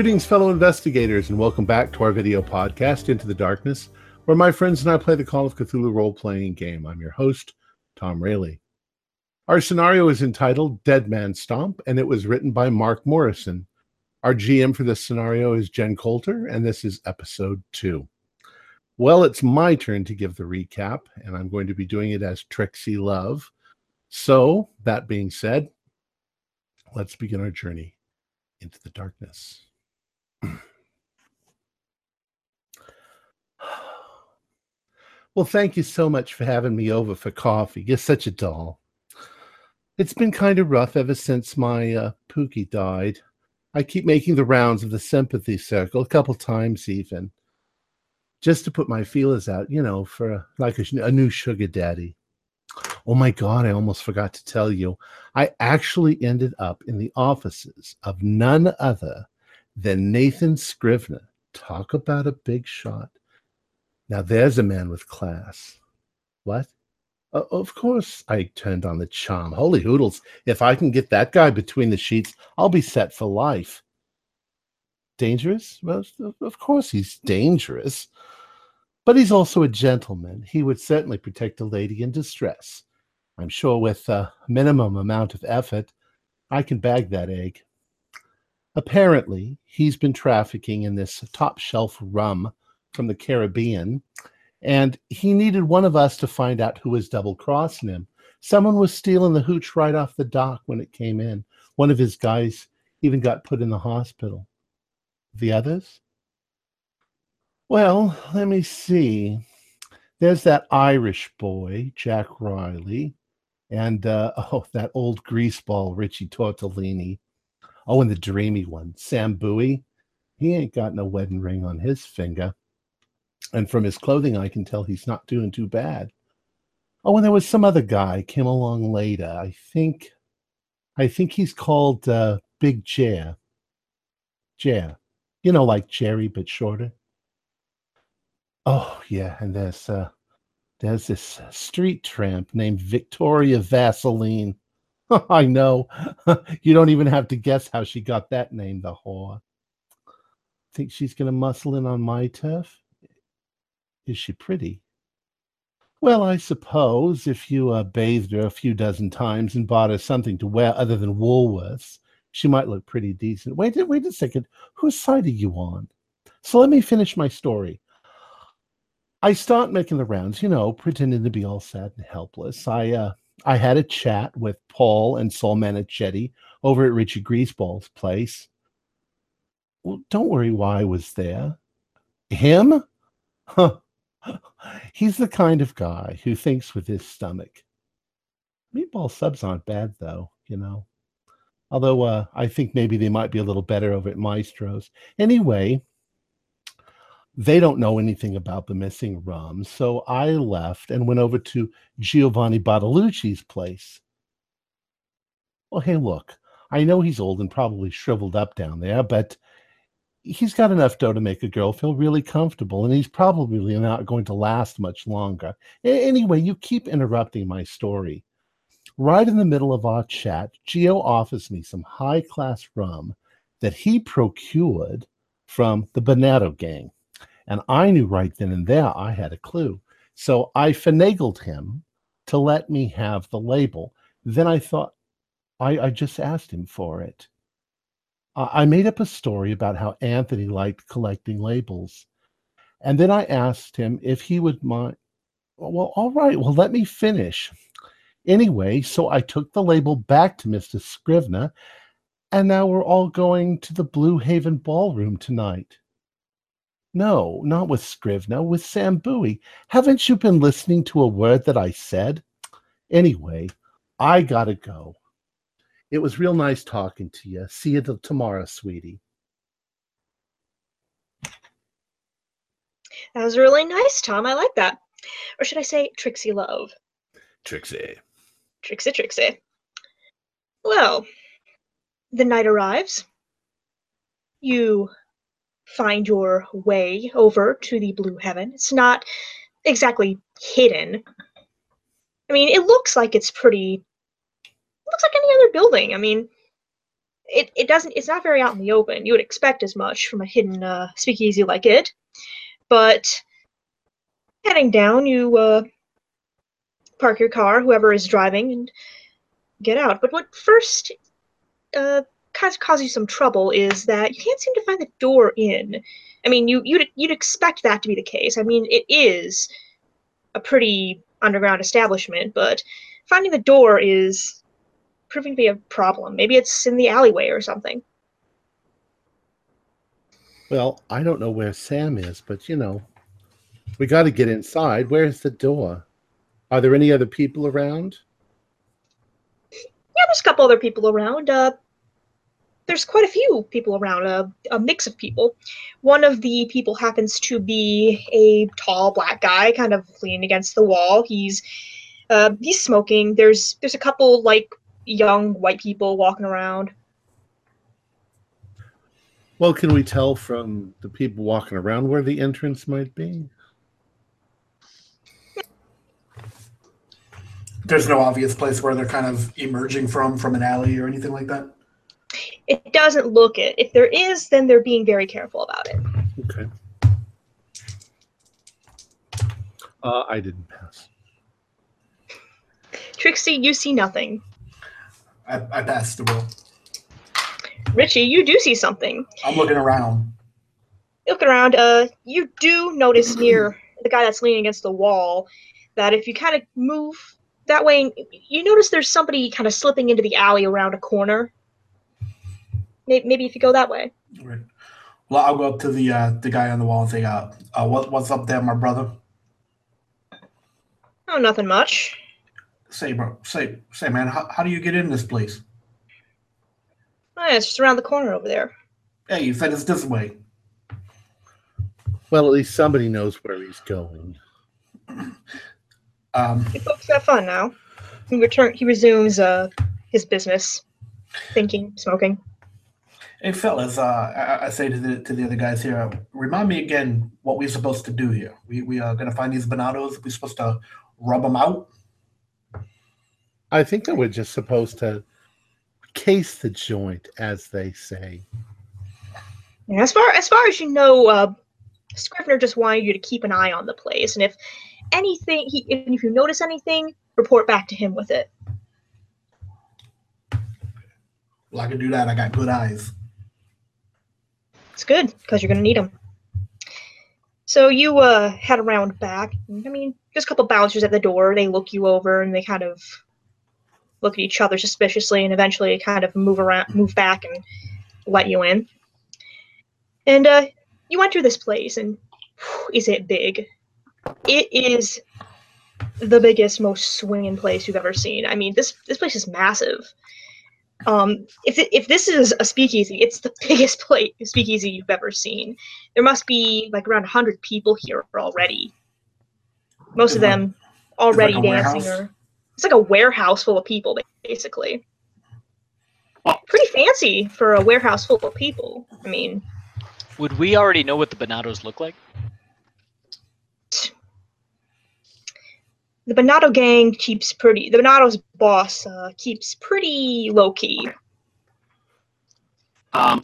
Greetings, fellow investigators, and welcome back to our video podcast, Into the Darkness, where my friends and I play the Call of Cthulhu role playing game. I'm your host, Tom Rayleigh. Our scenario is entitled Dead Man Stomp, and it was written by Mark Morrison. Our GM for this scenario is Jen Coulter, and this is episode two. Well, it's my turn to give the recap, and I'm going to be doing it as Trixie Love. So, that being said, let's begin our journey into the darkness. Well, thank you so much for having me over for coffee. You're such a doll. It's been kind of rough ever since my uh, Pookie died. I keep making the rounds of the sympathy circle a couple times, even, just to put my feelers out, you know, for a, like a, a new sugar daddy. Oh my God, I almost forgot to tell you. I actually ended up in the offices of none other than Nathan Scrivener. Talk about a big shot. Now there's a man with class. What? Uh, of course, I turned on the charm. Holy hoodles. If I can get that guy between the sheets, I'll be set for life. Dangerous? Well, of course he's dangerous. But he's also a gentleman. He would certainly protect a lady in distress. I'm sure with a minimum amount of effort, I can bag that egg. Apparently, he's been trafficking in this top shelf rum from the Caribbean, and he needed one of us to find out who was double crossing him. Someone was stealing the hooch right off the dock when it came in. One of his guys even got put in the hospital. The others? Well, let me see. There's that Irish boy, Jack Riley, and uh, oh, that old greaseball, Richie Tortellini. Oh, and the dreamy one, Sam Bowie. He ain't got no wedding ring on his finger. And from his clothing, I can tell he's not doing too bad. Oh, and there was some other guy came along later. I think, I think he's called uh, Big Jer. Jer, you know, like Jerry but shorter. Oh yeah, and there's uh, there's this street tramp named Victoria Vaseline. I know. you don't even have to guess how she got that name, the whore. Think she's gonna muscle in on my turf? Is she pretty? Well, I suppose if you uh, bathed her a few dozen times and bought her something to wear other than Woolworths, she might look pretty decent. Wait, wait a second. Whose side are you on? So let me finish my story. I start making the rounds, you know, pretending to be all sad and helpless. I uh, I had a chat with Paul and Saul Manichetti over at Richie Greaseball's place. Well, don't worry why I was there. Him? Huh. He's the kind of guy who thinks with his stomach. Meatball subs aren't bad, though, you know. Although uh, I think maybe they might be a little better over at Maestro's. Anyway, they don't know anything about the missing rum. So I left and went over to Giovanni Bartolucci's place. Well, hey, look, I know he's old and probably shriveled up down there, but he's got enough dough to make a girl feel really comfortable, and he's probably not going to last much longer. Anyway, you keep interrupting my story. Right in the middle of our chat, Gio offers me some high class rum that he procured from the Bonetto gang. And I knew right then and there I had a clue. So I finagled him to let me have the label. Then I thought, I, I just asked him for it. I made up a story about how Anthony liked collecting labels. And then I asked him if he would mind. Well, all right. Well, let me finish. Anyway, so I took the label back to Mr. Scrivener, and now we're all going to the Blue Haven Ballroom tonight. No, not with Scrivener, with Sam Bowie. Haven't you been listening to a word that I said? Anyway, I gotta go. It was real nice talking to you. See you tomorrow, sweetie. That was really nice, Tom. I like that. Or should I say Trixie Love? Trixie. Trixie, Trixie. Well, the night arrives. You find your way over to the Blue Heaven. It's not exactly hidden. I mean, it looks like it's pretty looks like any other building. I mean, it, it doesn't it's not very out in the open. You would expect as much from a hidden uh, speakeasy like it, but heading down, you uh, park your car, whoever is driving, and get out. But what first uh, kind of causes you some trouble is that you can't seem to find the door in. I mean, you you'd you'd expect that to be the case. I mean, it is a pretty underground establishment, but finding the door is proving to be a problem. Maybe it's in the alleyway or something. Well, I don't know where Sam is, but you know, we got to get inside. Where's the door? Are there any other people around? Yeah, there's a couple other people around. Uh, there's quite a few people around, a, a mix of people. One of the people happens to be a tall black guy, kind of leaning against the wall. He's uh, he's smoking. There's there's a couple like young white people walking around. Well, can we tell from the people walking around where the entrance might be? There's no obvious place where they're kind of emerging from, from an alley or anything like that. It doesn't look it. If there is, then they're being very careful about it. Okay. Uh, I didn't pass. Trixie, you see nothing. I, I passed the roll. Richie, you do see something. I'm looking around. Looking around, uh, you do notice near the guy that's leaning against the wall that if you kind of move that way, you notice there's somebody kind of slipping into the alley around a corner. Maybe, maybe if you go that way. Right. Well, I'll go up to the uh, the guy on the wall and say, uh, uh, what, what's up there, my brother? Oh, nothing much. Say, bro, say, say, man, how, how do you get in this place? Oh, yeah, it's just around the corner over there. Hey, you said it's this way. Well, at least somebody knows where he's going. Um, You folks have fun now. He return. He resumes uh his business, thinking, smoking. Hey, fellas, uh, I, I say to the to the other guys here, remind me again what we're supposed to do here. We we are gonna find these bonados. We're supposed to rub them out. I think that we're just supposed to case the joint, as they say. Yeah, as far as far as you know, uh, Scrivener just wanted you to keep an eye on the place, and if anything, he if you notice anything, report back to him with it. Well, I can do that. I got good eyes. It's good because you're gonna need them. So you uh head around back. I mean, there's a couple bouncers at the door. They look you over and they kind of look at each other suspiciously, and eventually kind of move around, move back, and let you in. And uh, you enter this place, and whew, is it big? It is the biggest, most swinging place you've ever seen. I mean, this this place is massive. Um, if it, if this is a speakeasy, it's the biggest place speakeasy you've ever seen. There must be like around hundred people here already. Most of them already a dancing, warehouse? or it's like a warehouse full of people, basically. Pretty fancy for a warehouse full of people. I mean, Would we already know what the Bonatos look like? The Bonato gang keeps pretty. The Bonato's boss uh, keeps pretty low key. Um,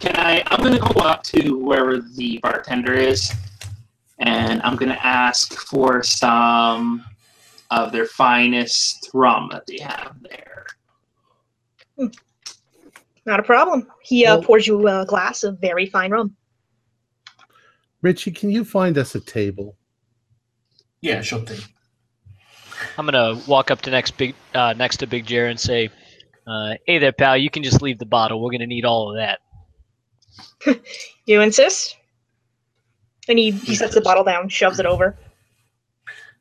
can I? I'm gonna go up to wherever the bartender is, and I'm gonna ask for some of their finest rum that they have there. Not a problem. He uh, Well- pours you a glass of very fine rum. Richie, can you find us a table? Yeah, sure thing. I'm gonna walk up to next big uh, next to Big Jer and say, uh, "Hey there, pal. You can just leave the bottle. We're gonna need all of that." You insist? And he, he sets the bottle down, shoves it over.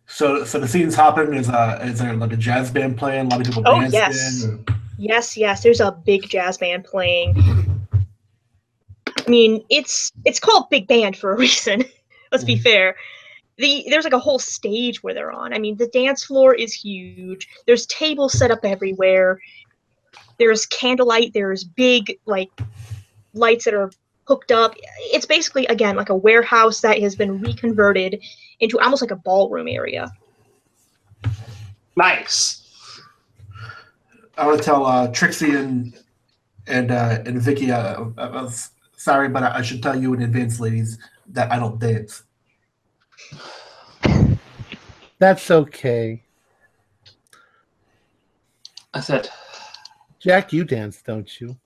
So, so the scene's happening. Is uh, is there like a jazz band playing? A lot of people Oh, dancing. yes. or- Yes, yes. There's a big jazz band playing. I mean, it's it's called big band for a reason. Let's be Mhm. fair. The there's like a whole stage where they're on. I mean, the dance floor is huge. There's tables set up everywhere. There's candlelight. There's big like lights that are hooked up. It's basically again like a warehouse that has been reconverted into almost like a ballroom area. Nice. I want to tell uh, Trixie and and uh, and Vicky. Uh, I, I sorry, but I, I should tell you in advance, ladies, that I don't dance. That's okay. I said, Jack, you dance, don't you?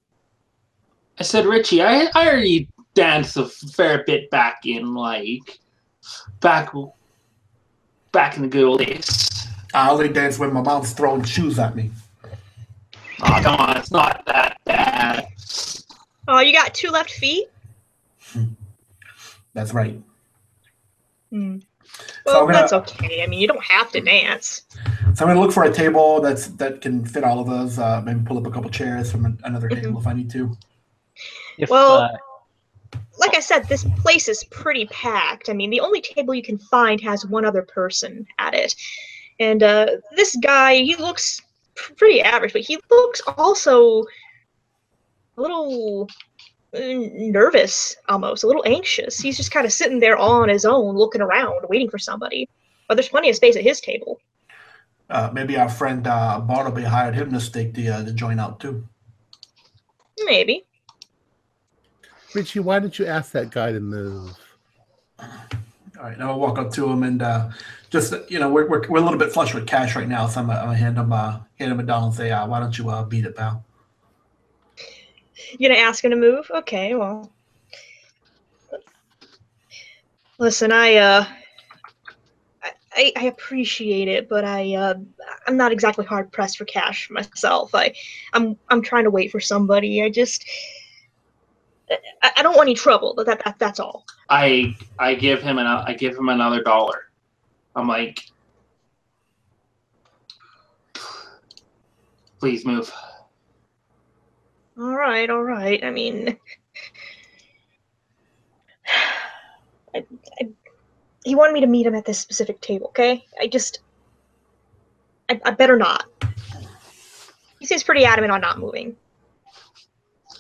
I said, Richie, I, I already danced a fair bit back in like back back in the good old days. I only dance when my mom's throwing shoes at me. Oh, come on, it's not that bad. Oh, you got two left feet? Hmm. That's right. Hmm. So Well, I'm gonna- that's okay. I mean, you don't have to dance. So I'm gonna look for a table that's that can fit all of us. Uh, maybe pull up a couple chairs from an, another Mhm. table if I need to. If, Well- uh, Like I said, this place is pretty packed. I mean, the only table you can find has one other person at it. And uh, this guy, he looks pretty average, but he looks also a little nervous, almost, a little anxious. He's just kind of sitting there all on his own, looking around, waiting for somebody. But there's plenty of space at his table. Uh, maybe our friend uh, Barnaby hired him to stake the uh, the joint out too. Maybe. Richie, why didn't you ask that guy to move? All right, now I'll walk up to him and uh, just you know we're, we're, we're a little bit flush with cash right now, so I'm gonna, I'm gonna hand him uh, hand him a dollar and say, uh, "Why don't you uh, beat it, pal?" You gonna ask him to move? Okay, well. Listen, I uh I- I, I appreciate it, but I uh I'm not exactly hard pressed for cash myself. I I'm I'm trying to wait for somebody. I just I, I don't want any trouble, but that, that that's all. I I give him an I give him another dollar. I'm like, please move. All right, all right. I mean, I, I, he wanted me to meet him at this specific table. Okay, I just, I, I better not. He seems pretty adamant on not moving.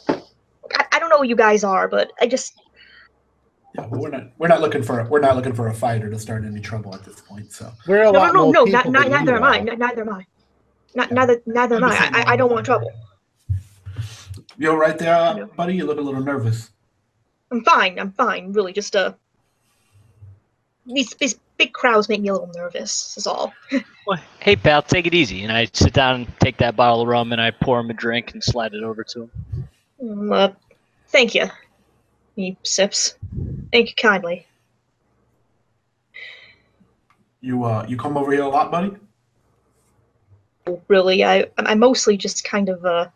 I, I don't know who you guys are, but I just, Yeah, but we're not we're not looking for a, we're not looking for a fighter to start any trouble at this point. So We're a no, no, lot no, more no, not, not, neither am I. are. Neither am I. Not, neither, neither am I'm I. just I, I, I don't want no. trouble. You all right there, uh, buddy? You look a little nervous. I'm fine. I'm fine. Really, just uh, these these big crowds make me a little nervous. Is all. well, hey, pal, take it easy. And I sit down and take that bottle of rum and I pour him a drink and slide it over to him. Um, uh, thank you. He sips. Thank you kindly. You uh you come over here a lot, buddy? Really, I I mostly just kind of uh,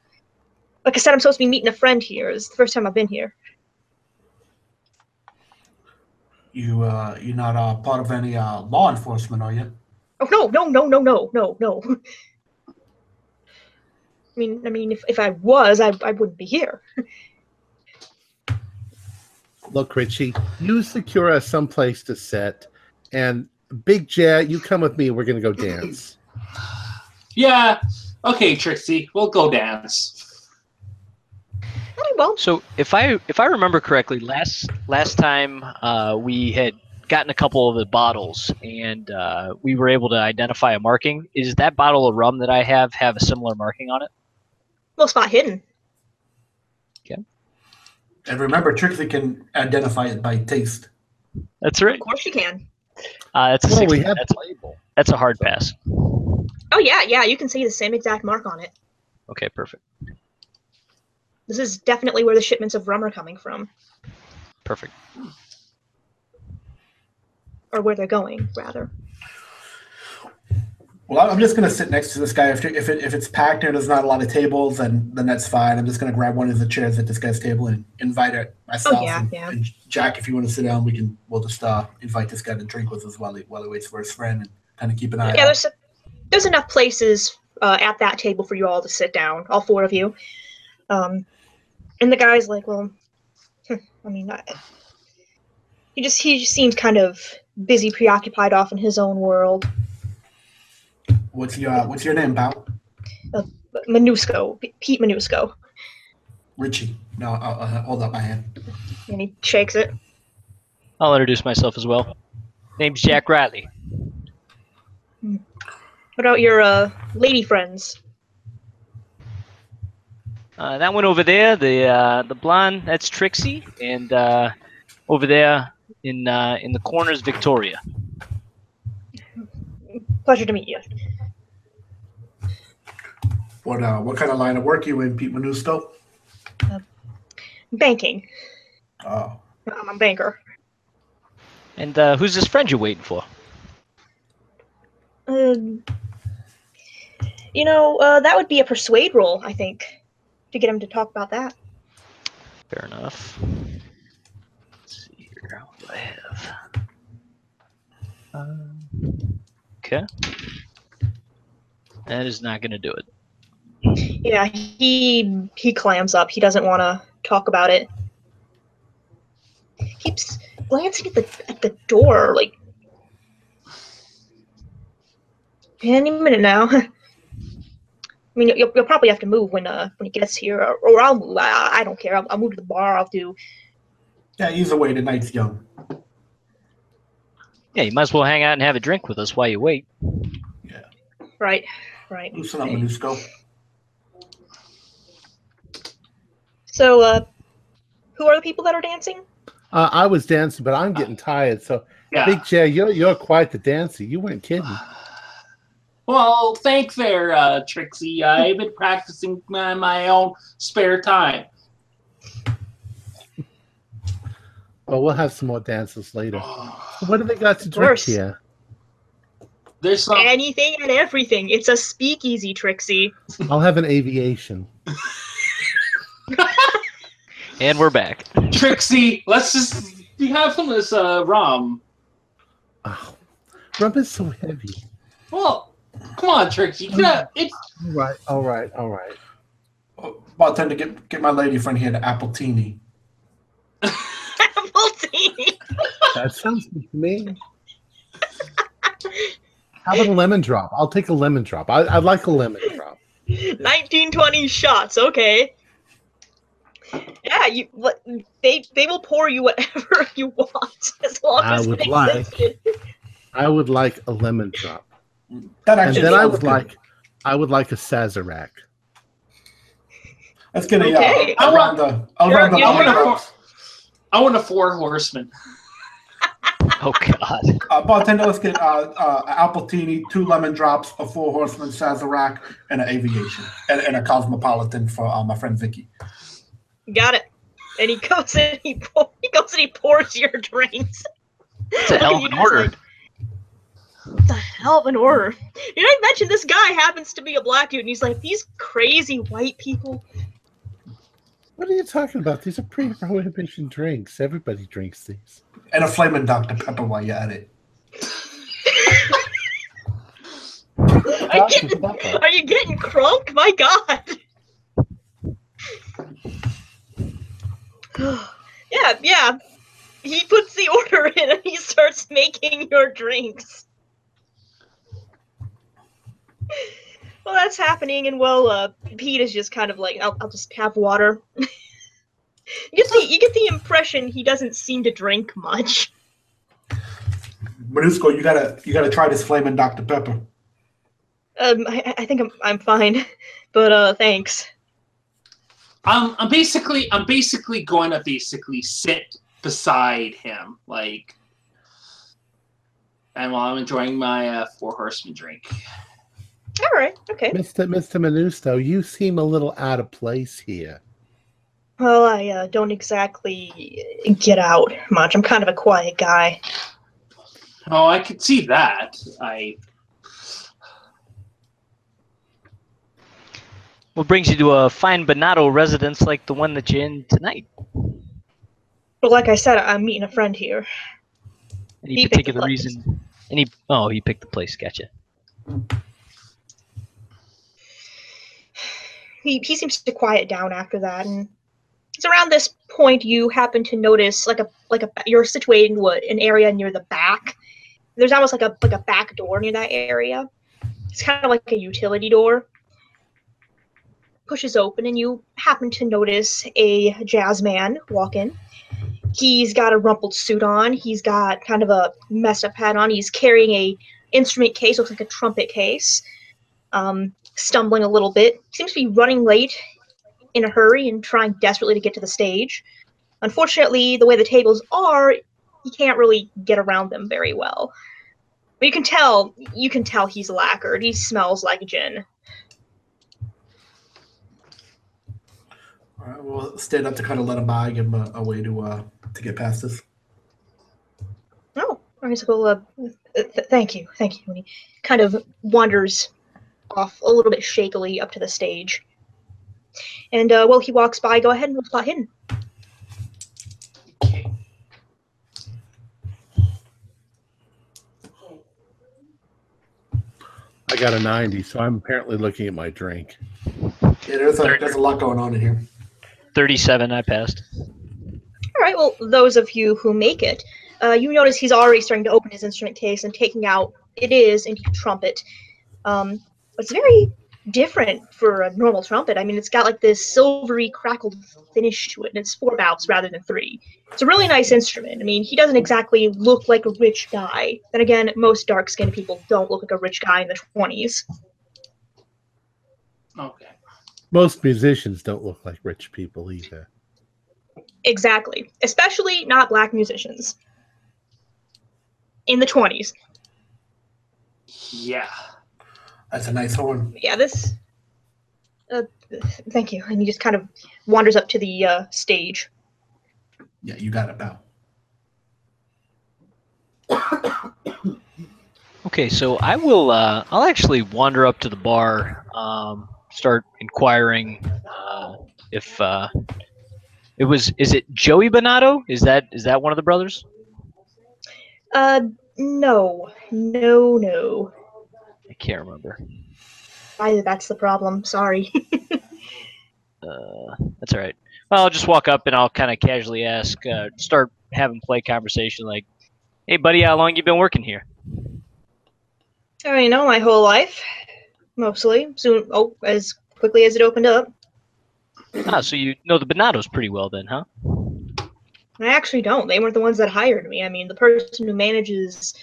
like I said, I'm supposed to be meeting a friend here. It's the first time I've been here. You uh you're not uh part of any uh law enforcement, are you? Oh no, no, no, no, no, no, no. I mean, I mean, if, if I was, I, I wouldn't be here. Look, Richie, you secure us someplace to sit, and Big Jer, you come with me. We're gonna go dance. Yeah, okay, Trixie, we'll go dance. Very well. So if I if I remember correctly, last last time uh, we had gotten a couple of the bottles and uh, we were able to identify a marking. Is that bottle of rum that I have have a similar marking on it? Little spot hidden. Okay. And remember, Trixie can identify it by taste. That's right. Of course you can. Uh, that's a Well, we have that's, label. that's a hard pass. Oh yeah, yeah. You can see the same exact mark on it. Okay, perfect, This is definitely where the shipments of rum are coming from, perfect. or where they're going, rather. Well, I'm just gonna sit next to this guy. If if, it, if it's packed and there's not a lot of tables, then then that's fine. I'm just gonna grab one of the chairs at this guy's table and invite it myself. Oh, yeah, and, yeah. and Jack, if you want to sit down, we can. We'll just uh, invite this guy to drink with us while he while he waits for his friend and kind of keep an eye. Yeah, out. there's there's enough places uh, at that table for you all to sit down, all four of you. Um, and the guy's like, well, hmm, I mean, I, he just he just seems kind of busy, preoccupied, off in his own world. What's your uh, What's your name, pal? Minusco, P- Pete Minusco, Richie. No, I'll, I'll hold up my hand. and he shakes it. I'll introduce myself as well. Name's Jack Riley. What about your uh, lady friends? Uh, that one over there, the uh, the blonde, that's Trixie, and uh, over there in uh, in the corner is Victoria. Pleasure to meet you. What uh, what kind of line of work you in, Pete Manusco? Banking. Oh, I'm a banker. And uh, who's this friend you're waiting for? Um, you know, uh, that would be a persuade roll, I think, to get him to talk about that. Fair enough. Let's see here. What do I have? Um, okay. That is not going to do it. Yeah, he he clams up. He doesn't want to talk about it. Keeps glancing at the at the door, like any minute now. I mean, you'll, you'll probably have to move when uh when he gets here, or, or I'll move. I, I don't care. I'll, I'll move to the bar. I'll do. yeah. Either way, the night's young. Yeah, you might as well hang out and have a drink with us while you wait. Yeah. Right, right. Loosen up, Manusco. So, uh, who are the people that are dancing? Uh, I was dancing, but I'm getting tired. So, Yeah. Big J, you're you're quite the dancer. You weren't kidding. Well, thank there, uh, Trixie. I've been practicing my, my own spare time. Well, we'll have some more dances later. What do they got to drink course. here? There's some. Anything and everything. It's a speakeasy, Trixie. I'll have an aviation. And we're back. Trixie, let's just do you have some of this uh, rum. Oh, rum is so heavy. Well, come on, Trixie. You got, it's All right, all right, all right. Oh, Bartender, get get my lady friend here to appletini. Apple tea. That sounds good to me. How about a lemon drop? I'll take a lemon drop. I, I'd like a lemon drop. 1920 shots. Okay. Yeah, you. They they will pour you whatever you want as long I as would like- existed. I would like a lemon drop, That and actually then I would good. like, I would like a Sazerac. Let's get a Okay. uh, around the around the You're- I want you're- lemon a drops. four, I want a four horseman. Oh God. Uh, bartender, let's get uh, uh, an appletini, two lemon drops, a four horseman Sazerac, and an aviation, and, and a cosmopolitan for uh, my friend Vicky. Got it. And he goes and he pour, he goes and he pours your drinks. It's a hell of an order. like, "What the hell of an order. Did I mention this guy happens to be a black dude? And he's like, these crazy white people. What are you talking about? These are pre-prohibition drinks. Everybody drinks these. And a flaming Dr. Pepper while you're at it. Are you getting, are you getting crunk? My God. yeah, yeah. He puts the order in and he starts making your drinks. Well, that's happening, and well, uh, Pete is just kind of like, I'll, I'll just have water. you get the you get the impression he doesn't seem to drink much. Manusco, you gotta you gotta try this flaming Dr. Pepper. Um, I, I think I'm I'm fine, but uh, thanks. I'm I'm basically I'm basically going to basically sit beside him, like, and while I'm enjoying my uh, four horseman drink. All right, okay. Mr. Mr. Menusto, you seem a little out of place here. Well, I uh, don't exactly get out much. I'm kind of a quiet guy. Oh, I could see that. I What brings you to a fine Bonato residence like the one that you're in tonight? Well, like I said, I'm meeting a friend here. Any He picked the particular reason? Any? Oh, he picked the place. Gotcha. He he seems to quiet down after that, and it's around this point you happen to notice like a like a you're situated in what an area near the back. There's almost like a like a back door near that area. It's kind of like a utility door. Pushes open, and you happen to notice a jazz man walk in. He's got a rumpled suit on. He's got kind of a messed up hat on. He's carrying a instrument case, looks like a trumpet case. Um, stumbling a little bit. Seems to be running late. in a hurry and trying desperately to get to the stage. Unfortunately, the way the tables are, you can't really get around them very well. But you can tell, you can tell he's lacquered. He smells like gin. All right, we'll stand up to kind of let him by, give him a, a way to uh to get past this. Oh, all right. So, well, uh, th- th- thank you, thank you. And he kind of wanders off a little bit shakily up to the stage. And uh, while he walks by, go ahead and roll spot hidden. Okay. I got a 90, so I'm apparently looking at my drink. Yeah, there's a there's a lot going on in here. 37, I passed. All right. Well, those of you who make it, uh, you notice he's already starting to open his instrument case and taking out. It is indeed a trumpet. Um, it's very different for a normal trumpet. I mean, it's got like this silvery crackled finish to it, and it's four valves rather than three. It's a really nice instrument. I mean, he doesn't exactly look like a rich guy. Then again, most dark-skinned people don't look like a rich guy in the twenties. Okay. Most musicians don't look like rich people either. Exactly, especially not black musicians in the twenties. Yeah. That's a nice horn. yeah, this. Uh, thank you. And he just kind of wanders up to the uh, stage. Yeah, you got it, pal. Okay, so I will. Uh, I'll actually wander up to the bar, um, start inquiring uh, if uh, it was. Is it Joey Bonato? Is that is that one of the brothers? Uh, no, no, no. Can't remember. I, that's the problem. Sorry. Uh, that's all right. Well, I'll just walk up and I'll kind of casually ask, uh, start having play conversation like, "Hey, buddy, how long you been working here?" I know my whole life, mostly. Soon, oh, as quickly as it opened up. Ah, so you know the Bonatos pretty well then, huh? I actually don't. They weren't the ones that hired me. I mean, the person who manages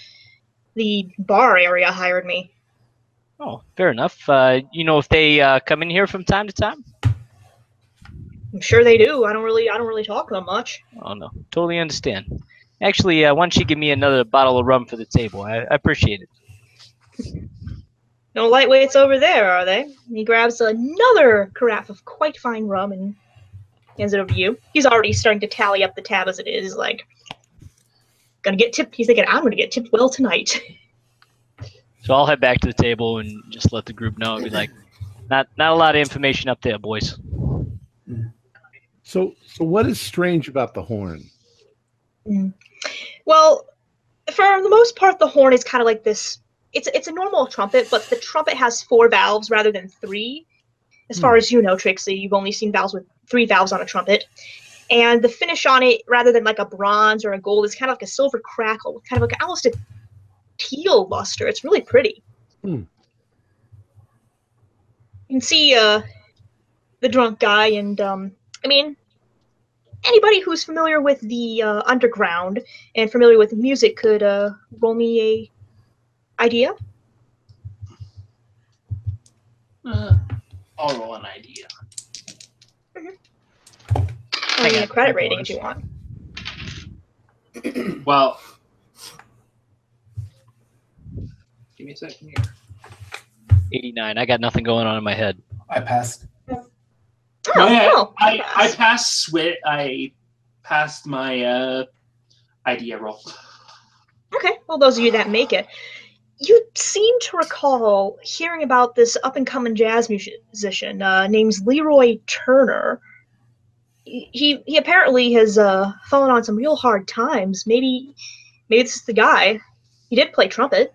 the bar area hired me. Oh, fair enough. Uh, you know if they uh, come in here from time to time? I'm sure they do. I don't really, I don't really talk that much. Oh no, totally understand. Actually, uh, why don't you give me another bottle of rum for the table? I, I appreciate it. No lightweights over there, are they? He grabs another carafe of quite fine rum and hands it over to you. He's already starting to tally up the tab as it is. He's like, gonna get tipped. He's thinking, I'm gonna get tipped well tonight. So I'll head back to the table and just let the group know. Be like, not not a lot of information up there, boys. So, so what is strange about the horn? Mm. Well, for the most part, the horn is kind of like this. It's it's a normal trumpet, but the trumpet has four valves rather than three. As far hmm. as you know, Trixie, you've only seen valves with three valves on a trumpet. And the finish on it, rather than like a bronze or a gold, is kind of like a silver crackle, kind of like almost a teal luster. It's really pretty. Hmm. You can see uh, the drunk guy, and um, I mean, anybody who's familiar with the uh, underground and familiar with music could uh, roll me a idea. Uh, I'll roll an idea. I mean, Hang a credit rating if you want. Well, give me a second here. 89. I got nothing going on in my head. I passed. Oh, No, yeah, well, I, I passed swit. I passed my uh, idea roll. Okay, well, those of you that make it, you seem to recall hearing about this up and coming jazz musician uh, named Leroy Turner. He, he he apparently has uh, fallen on some real hard times. Maybe maybe this is the guy. He did play trumpet.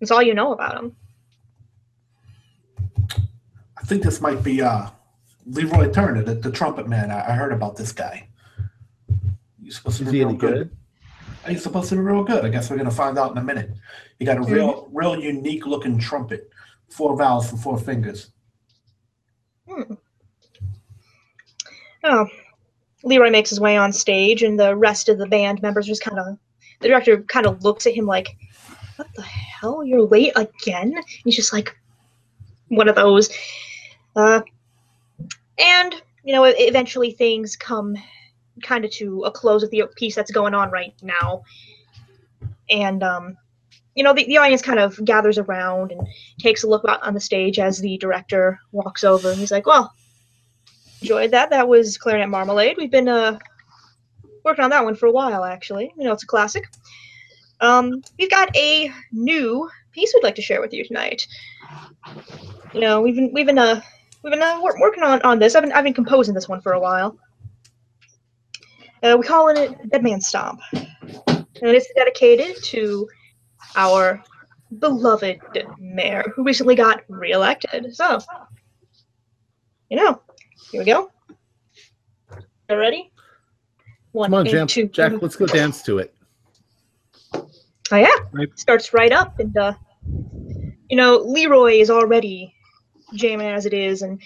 That's all you know about him. I think this might be uh, Leroy Turner, the, the trumpet man. I, I heard about this guy. He's supposed to be real any good. good? He's supposed to be real good. I guess we're gonna find out in a minute. He got a real, real unique looking trumpet, four valves for four fingers. Hmm. Oh, Leroy makes his way on stage, and the rest of the band members just kind of. The director kind of looks at him like, "What the hell? You're late again?" And he's just like, one of those. Uh, and you know, eventually things come kind of to a close with the piece that's going on right now. And um, you know, the, the audience kind of gathers around and takes a look on the stage as the director walks over and he's like, Well, enjoyed that. That was Clarinet Marmalade. We've been uh working on that one for a while actually. You know, it's a classic. Um, we've got a new piece we'd like to share with you tonight. You know, we've been we've been uh we've been uh, wor- working on on this. I've been I've been composing this one for a while. Uh, we call it Dead Man Stomp, and it's dedicated to our beloved mayor who recently got reelected. So, you know, here we go. You ready? One, Come on, two. Jack. Let's go dance to it. Oh yeah, Right. starts right up, and uh, you know Leroy is already jamming as it is, and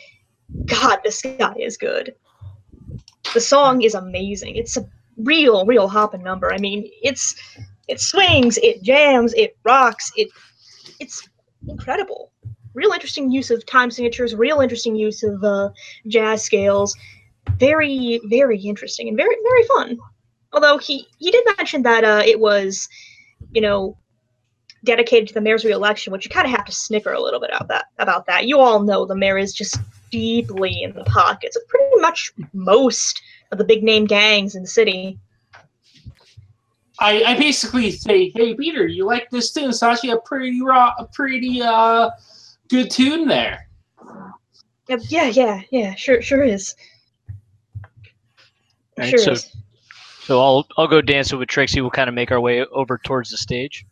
God, this guy is good. The song is amazing. It's a real, real hopping number. I mean, it's it swings, it jams, it rocks, it it's incredible. Real interesting use of time signatures, real interesting use of uh, jazz scales. Very, very interesting and very, very fun. Although he he did mention that uh, it was you know, dedicated to the mayor's reelection, which you kind of have to snicker a little bit about that. About that, you all know the mayor is just deeply in the pockets of pretty much most of the big name gangs in the city. I, I basically say, hey Peter, you like this tune? It's actually a pretty raw, a pretty uh good tune there. Yeah, yeah, yeah, sure, sure is. Alright, sure so- is. So I'll I'll go dancing with Trixie. We'll kind of make our way over towards the stage.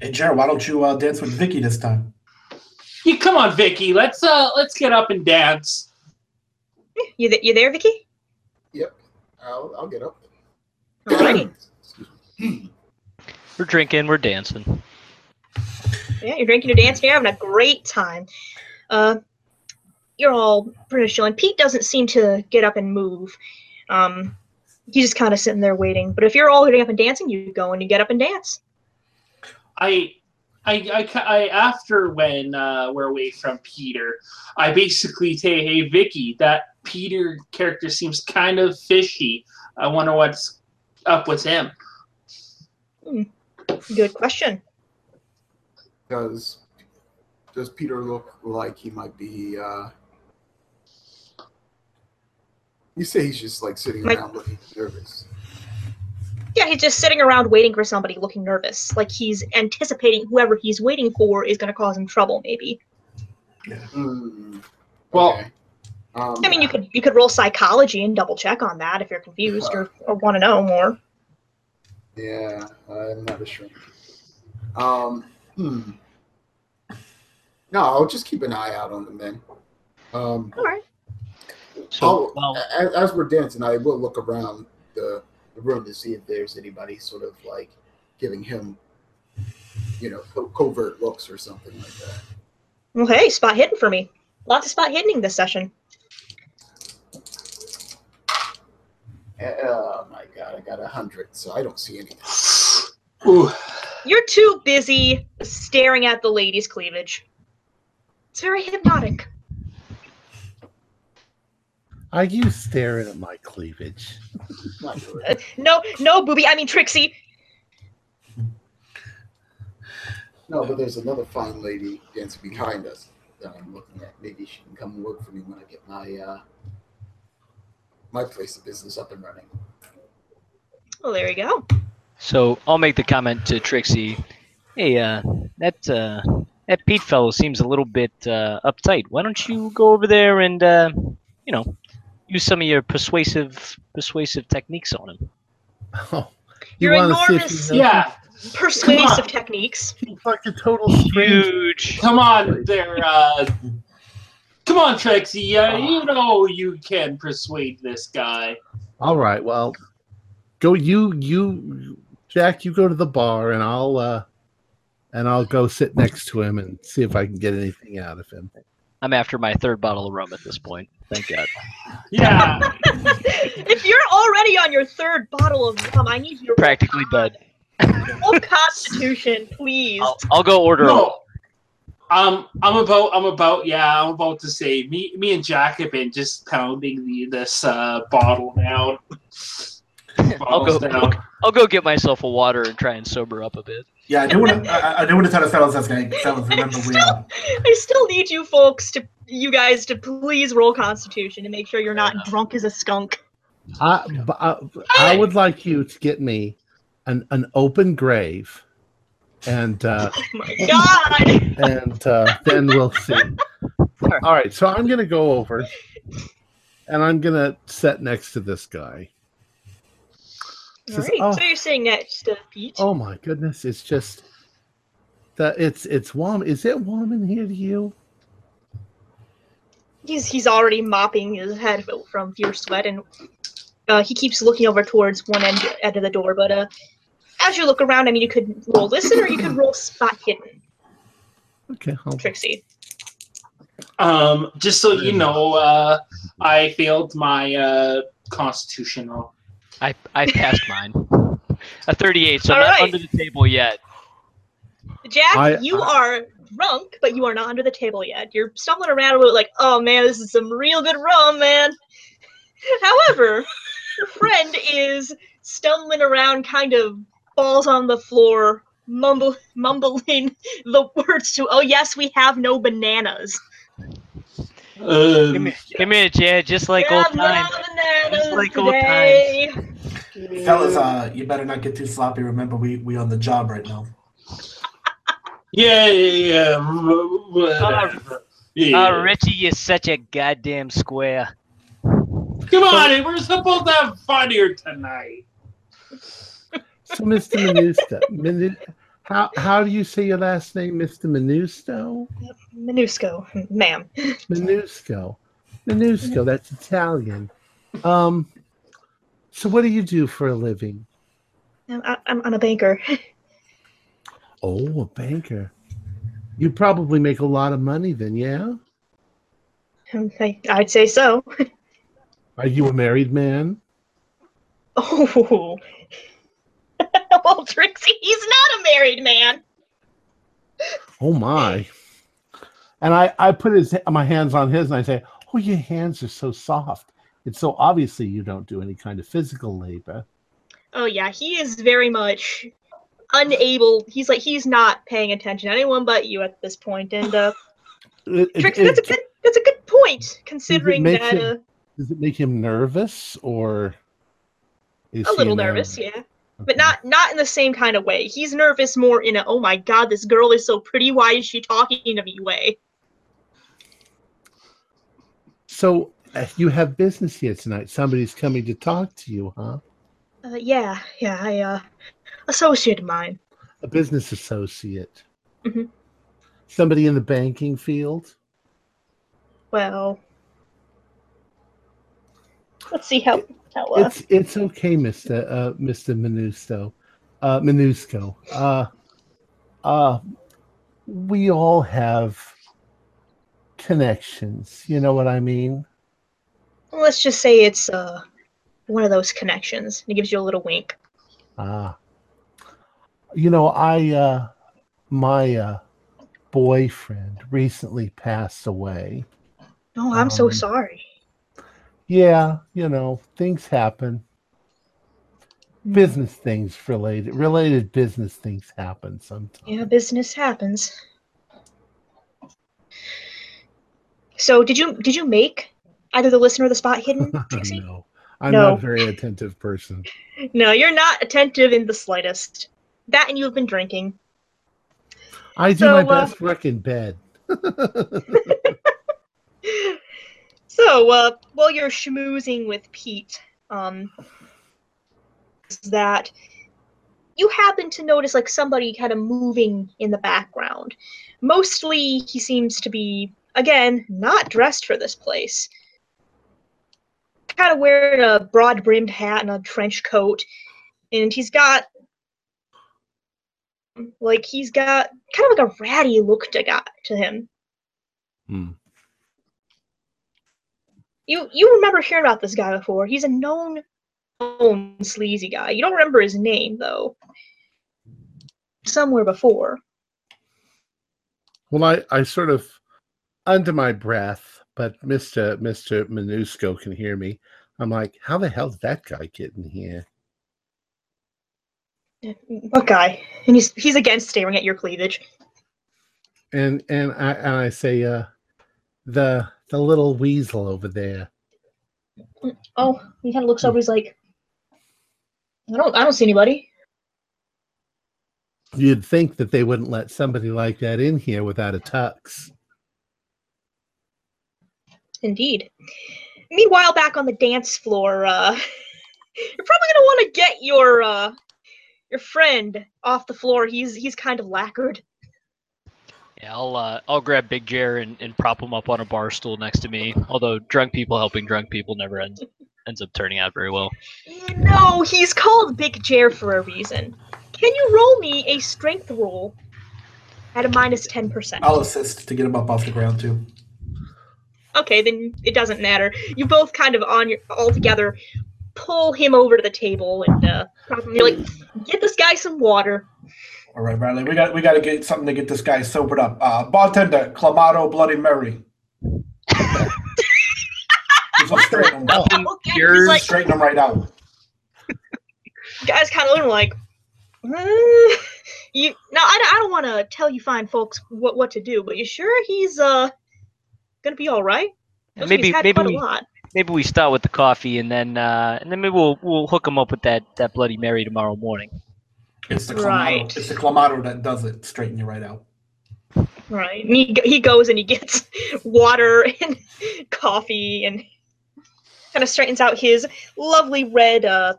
Hey, Jared, why don't you uh, dance with Vicky this time? You come on, Vicky. Let's uh let's get up and dance. You th- you there, Vicky? Yep, I'll, I'll get up. Alrighty. Excuse. We're drinking. We're dancing. Yeah, you're drinking, you're dancing, you're having a great time. Uh, you're all pretty much chilling. Pete doesn't seem to get up and move. Um, he's just kind of sitting there waiting. But if you're all getting up and dancing, you go and you get up and dance. I, I, I, I after when uh, we're away from Peter, I basically say, hey Vicky, that Peter character seems kind of fishy. I wonder what's up with him. Good question. Does does Peter look like he might be? uh You say he's just like sitting Might- around looking nervous. Yeah, he's just sitting around waiting for somebody, looking nervous, like he's anticipating whoever he's waiting for is going to cause him trouble. Maybe. Hmm. Well- okay. um, I mean, you could you could roll psychology and double check on that if you're confused or, or want to know more. Yeah, I'm not sure. Um. Hmm. No, I'll just keep an eye out on them then. Um. All right. So oh, well, as, as we're dancing, I will look around the, the room to see if there's anybody sort of like giving him, you know, co- covert looks or something like that. Well, hey, spot hidden for me. Lots of spot hidden this session. Eh, oh my god, I got a hundred, so I don't see anything. Ooh. You're too busy staring at the lady's cleavage. It's very hypnotic. Are you staring at my cleavage? Not. Uh, no, no, booby. I mean Trixie. No, but there's another fine lady dancing behind us that I'm looking at. Maybe she can come work for me when I get my uh, my place of business up and running. Well, there you go. so I'll make the comment to Trixie. Hey, uh, that uh, that Pete fellow seems a little bit uh, uptight. Why don't you go over there and uh, you know use some of your persuasive persuasive techniques on him? Oh, you Your wanna see if enormous- Yeah, Persuasive techniques. He's like a total stranger. Huge. come on there. Uh, come on, Trixie. Uh, you know you can persuade this guy. All right, well, go you you Jack. You go to the bar, and I'll uh, and I'll go sit next to him and see if I can get anything out of him. I'm after my third bottle of rum at this point. Thank God. Yeah. if you're already on your third bottle of rum, I need you Practically dead. roll Constitution, please. I'll, I'll go order. a- no. Um, I'm about, I'm about, yeah, I'm about to say, me, me and Jack have been just pounding the this uh, bottle down. I'll go. Down. I'll, I'll go get myself a water and try and sober up a bit. Yeah, I do want to. I, I do want to tell the fellas that's guy. Fellas, remember we are. I still need you folks to, you guys to please roll Constitution to make sure you're not drunk as a skunk. I I would like you to get me an, an open grave, and uh, Oh my god! and uh, then we'll see. All right, so I'm gonna go over, and I'm gonna sit next to this guy. Says, Alright, "Oh." so you're sitting next to Pete. Oh my goodness, it's just that it's it's warm. Is it warm in here to you? He's he's already mopping his head from pure sweat, and uh, he keeps looking over towards one end end of the door. But uh, as you look around, I mean, you could roll listen or you could roll spot hidden, Okay, I'll, Trixie. Um, just so you know, uh, I failed my uh, constitutional. I I passed mine. A 38, so I'm All not right. under the table yet. Jack, I- you are drunk, but you are not under the table yet. You're stumbling around a little like, oh man, this is some real good rum, man. However, your friend is stumbling around, kind of falls on the floor, mumble, mumbling the words to, oh yes, we have no bananas. Um, Give me, give me a J, just like old have no times. Just like old today. Fellas, uh, you better not get too sloppy. Remember, we we on the job right now. Yeah, yeah, yeah. whatever. Yeah. Oh, Richie is such a goddamn square. Come on, we're supposed to have fun here tonight. so Mr. Minusto, Minu, how how do you say your last name, Mr. Minusto? Minusco, ma'am. Minusco, Minusco. That's Italian. Um, so what do you do for a living? I, I'm, I'm a banker. Oh, a banker. You probably make a lot of money then, yeah? I, I'd say so. Are you a married man? Oh. well, Trixie, he's not a married man. Oh my. And I, I put his my hands on his and I say, Oh, your hands are so soft. It's so obviously you don't do any kind of physical labor. Oh yeah, he is very much unable. He's like he's not paying attention to anyone but you at this point. And uh, It- it- Trixie, that's a good that's a good point considering that. him- Uh, does it make him nervous or is a little enamored? nervous, yeah, but not not in the same kind of way. He's nervous more in a oh my god, this girl is so pretty. Why is she talking to me way? So uh, you have business here tonight. Somebody's coming to talk to you, huh? Uh, yeah, yeah, I uh, associate of mine. A business associate. Mhm. Somebody in the banking field. Well, let's see how how uh, It's it's okay, Mister uh, Mister Minusto, uh, Minusco. Uh, uh, we all have connections. You know what I mean? let's just say it's uh one of those connections. It gives you a little wink. Ah, you know, I uh, my uh, boyfriend recently passed away. Oh, I'm so Um, sorry. Yeah, you know, things happen. Business things related, related business things happen sometimes. Yeah, business happens. So did you did you make either the listener or the spot hidden, Trixie? no, I'm No. not a very attentive person. no, you're not attentive in the slightest. That and you have been drinking. I do So, my uh, best work in bed. So, uh, while you're schmoozing with Pete, um, that you happen to notice like somebody kind of moving in the background. Mostly, he seems to be again not dressed for this place. Kind of wearing a broad-brimmed hat and a trench coat, and he's got like he's got kind of like a ratty look to got to him. Hmm. You you remember hearing about this guy before? He's a known, known sleazy guy. You don't remember his name though. Somewhere before. Well, I, I sort of under my breath, but Mister Mister Minusco can hear me. I'm like, how the hell did that guy get in here? What guy? And he's he's again staring at your cleavage. And and I and I say, uh, the the little weasel over there. Oh, he kind of looks over. He's like, I don't I don't see anybody. You'd think that they wouldn't let somebody like that in here without a tux. Indeed. Meanwhile, back on the dance floor, uh, you're probably gonna want to get your uh, your friend off the floor. He's he's kind of lacquered. Yeah, I'll uh, I'll grab Big Jer and, and prop him up on a bar stool next to me. Although drunk people helping drunk people never ends ends up turning out very well. No, he's called Big Jer for a reason. Can you roll me a strength roll at a minus ten percent? I'll assist to get him up off the ground too. Okay, then it doesn't matter. You both kind of on your all together pull him over to the table and uh, prop. You're like, get this guy some water. All right, Bradley, we got we got to get something to get this guy sobered up. Uh, bartender, Clamato Bloody Mary. Just wanna straighten him, out. Okay, like, straighten him right out. guys kind of looking like, "Uh, you. Now I, don't- I don't want to tell you fine folks what what to do, but you sure he's uh gonna be all right? And Looks like maybe he's had maybe fun a we lot. Maybe we start with the coffee and then uh, and then maybe we'll we'll hook him up with that that Bloody Mary tomorrow morning. It's the Clamato. Right. It's the Clamato that does it. Straighten you right out. Right. And he, he goes and he gets water and coffee and kind of straightens out his lovely red uh,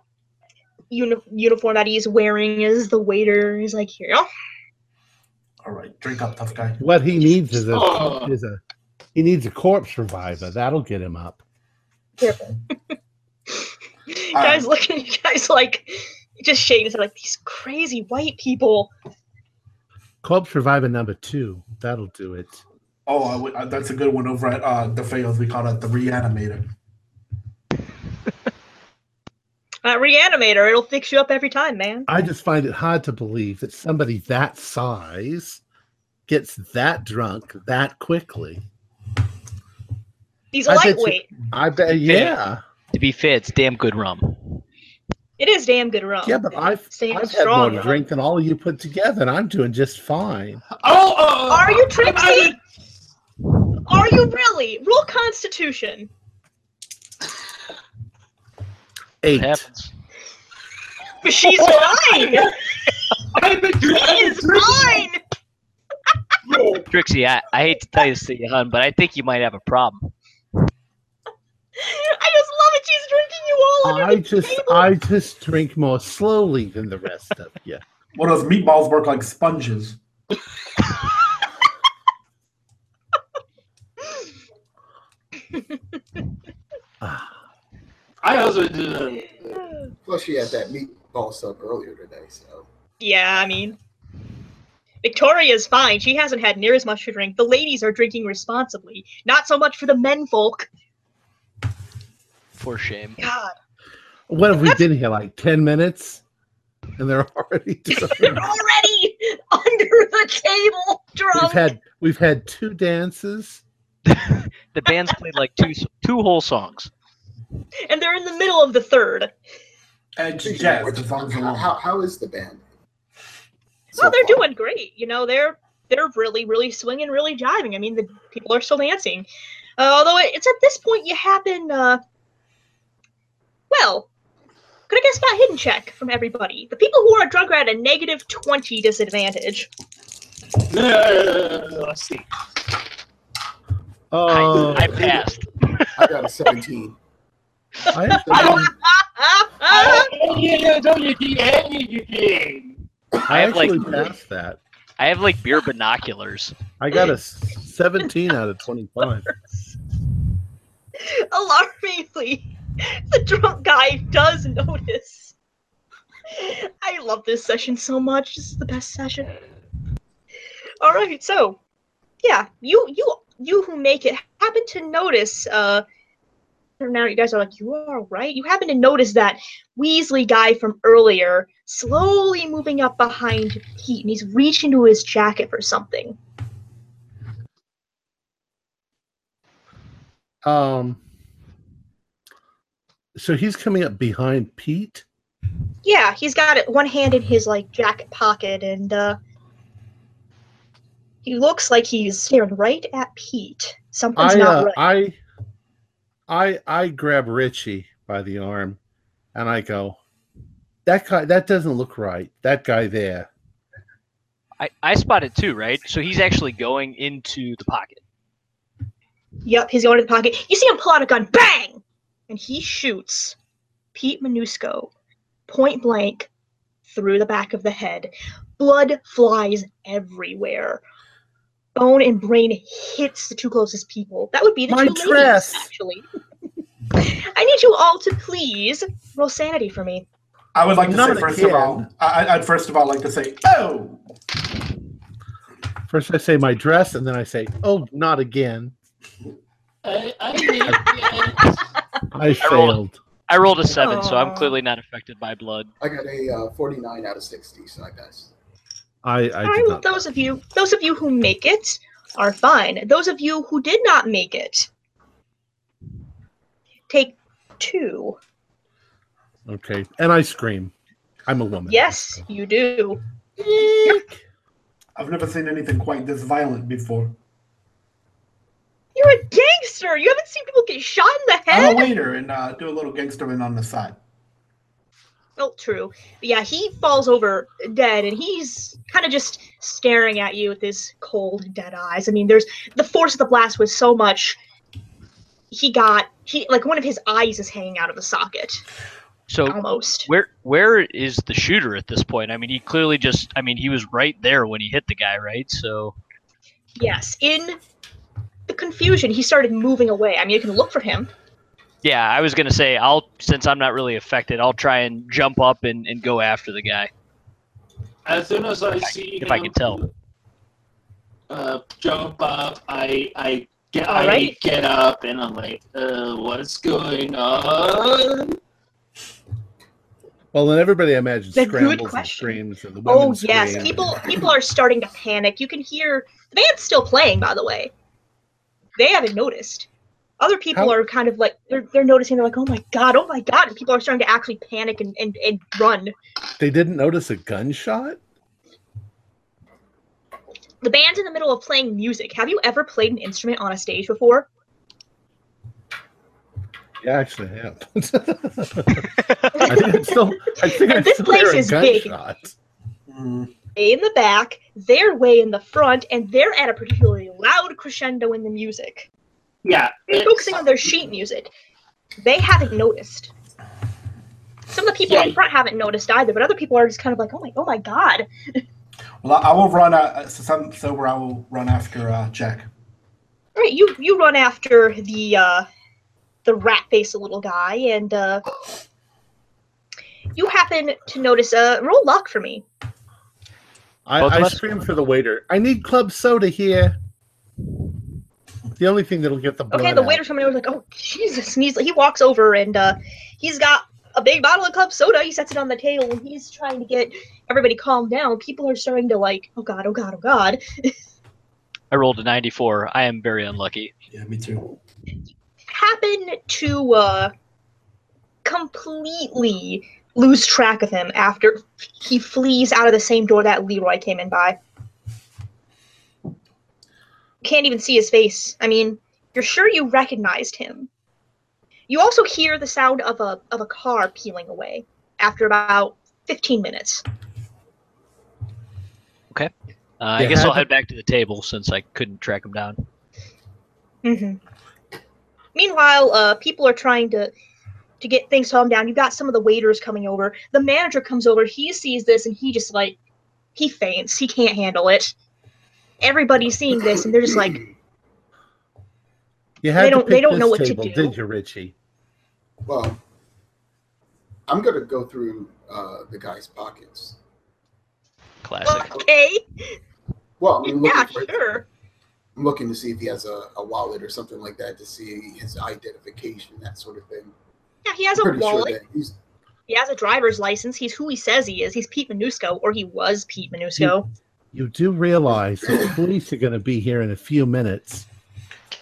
uni- uniform that he's wearing as the waiter. He's like, here you go. All right, drink up, tough guy. What he needs is a Oh. is a he needs a corpse reviver. That'll get him up. Careful. guys looking at you guys like, just shaking his head like, these crazy white people. Corpse Reviver number two. That'll do it. Oh, I w- uh, that's a good one over at uh, the Fayos. We call it the Reanimator. Uh, reanimator, it'll fix you up every time, man. I just find it hard to believe that somebody that size gets that drunk that quickly. He's I bet you- lightweight. I bet. Yeah, To be fair, it's damn good rum. It is damn good rum. yeah, but I've Staying I've had strong. more rum. drink than all of you put together, and I'm doing just fine. Oh, oh, oh Are you I- Trixie? Are you really? Roll Constitution. Eight. It happens. She's fine. I've been She is fine. Trixie, I, I hate to tell you this to you, hun, but I think you might have a problem. I just love it. She's drinking you all under I the just table. I just drink more slowly than the rest of you. One of those meatballs work like sponges. Ah, I also do. Plus, she had that meatball sub earlier today, so. Yeah, I mean, Victoria's fine. She hasn't had near as much to drink. The ladies are drinking responsibly. Not so much for the men folk. For shame. God, what have we been here like ten minutes? And they're already they're already under the table drunk. We've had we've had two dances. The band's played like two two whole songs. and they're in the middle of the third. Edge Speaking of jazz. which, The songs how, how, how is the band? Well, they're far? doing great. You know, they're they're really, really swinging, really jiving. I mean, the people are still dancing. Uh, although it- it's at this point you happen. Uh, well, could I guess about hidden check from everybody? The people who are drunk are at a negative twenty disadvantage. Uh, let's see. Oh, I, I passed. I got a 17. I, have I don't- seven- yeah, don't you think anything? I I have, like- actually passed that. I have like beer binoculars. I got a seventeen out of twenty-five. Alarmingly, the drunk guy does notice. I love this session so much. This is the best session. All right, so yeah, you you you who make it happen to notice. Uh, now you guys are like, you are right. You happen to notice that Weasley guy from earlier slowly moving up behind Pete, and he's reaching to his jacket for something. Um, so he's coming up behind Pete. Yeah, he's got it one hand in his like jacket pocket, and uh, he looks like he's staring right at Pete. Something's I, not uh, right. I, I, I grab Richie by the arm, and I go, "That guy, that doesn't look right. That guy there." I, I spotted it too, right? So he's actually going into the pocket. Yep, he's going to the pocket. You see him pull out a gun, bang, and he shoots Pete Manusco point blank through the back of the head. Blood flies everywhere. Bone and brain hits the two closest people. That would be the My two dress. ladies, actually. I need you all to please roll sanity for me. I would like to Not say first of all, I, I'd first of all like to say, oh, First, I say my dress, and then I say, "Oh, not again." I, I did it. I rolled- failed. I rolled a seven, so I'm clearly not affected by blood. I got a uh, 49 out of 60, so I passed. I, I All did right, not. those of you, those of you who make it are fine. Those of you who did not make it, take two. Okay, and I scream. I'm a woman. Yes, you do. I've never seen anything quite this violent before. You're a gangster. You haven't seen people get shot in the head. I'm head. a waiter and uh, do a little gangstering on the side. Oh, true. But yeah, he falls over dead, and he's kind of just staring at you with his cold, dead eyes. I mean, there's the force of the blast was so much. He got he like one of his eyes is hanging out of the socket So almost. where where is the shooter at this point? I mean, he clearly just I mean, he was right there when he hit the guy, right? So Yes, in the confusion, he started moving away. I mean, you can look for him. yeah, I was gonna say I'll since I'm not really affected, I'll try and jump up and, and go after the guy As soon as I see if I can tell. uh, jump up, I I get All I right. get up and I'm like, uh, what's going on? Well, then everybody imagines The scrambles and screams, and the women Oh yes, scream. people people are starting to panic. You can hear the band's still playing, by the way. They haven't noticed. Other people How- are kind of like they're they're noticing. They're like, oh my god, oh my god, and people are starting to actually panic and and, and run. They didn't notice a gunshot. The band's in the middle of playing music. Have you ever played an instrument on a stage before? Yeah, actually, I have. I think I'd still. I think And I'd this still place hear a is big. gunshot. Mm, in the back, they're way in the front, and they're at a particularly loud crescendo in the music. Yeah, They're it's- focusing on their sheet music. They haven't noticed. Some of the people Yeah. up front haven't noticed either, but other people are just kind of like, "Oh my, oh my god!" well, I, I will run. Uh, so some sober, I will run after uh, Jack. All right, you you run after the uh, the rat faced little guy, and uh, you happen to notice. Uh, roll luck for me. I, I scream for the waiter. I need club soda here. The only thing that'll get the blood Okay, the out. waiter's coming over, like, "Oh Jesus!" And he's he walks over, and uh, he's got a big bottle of club soda. He sets it on the table, and he's trying to get everybody calmed down. People are starting to like, "Oh god, oh god, oh god." I rolled a 94. I am very unlucky. Yeah, me too. happen to uh, completely lose track of him after he flees out of the same door that Leroy came in by. Can't even see his face. I mean, you're sure you recognized him. You also hear the sound of a of a car peeling away after about 15 minutes. Uh, I Yeah, guess I'll head back to the table since I couldn't track him down. hmm Meanwhile, uh, people are trying to to get things calmed down. You've got some of the waiters coming over. The manager comes over. He sees this and he just like he faints. He can't handle it. Everybody's seeing this and they're just like, You had they don't- they don't know what to table, do. did you, Richie? Well, I'm going to go through uh, the guy's pockets. Classic. okay, Well, I'm looking, yeah, for, sure. I'm looking to see if he has a, a wallet or something like that to see his identification, that sort of thing. Yeah, he has a Pretty sure wallet. that he's He has a driver's license. He's who he says he is. He's Pete Manusco, or he was Pete Manusco. You do realize that the police are going to be here in a few minutes.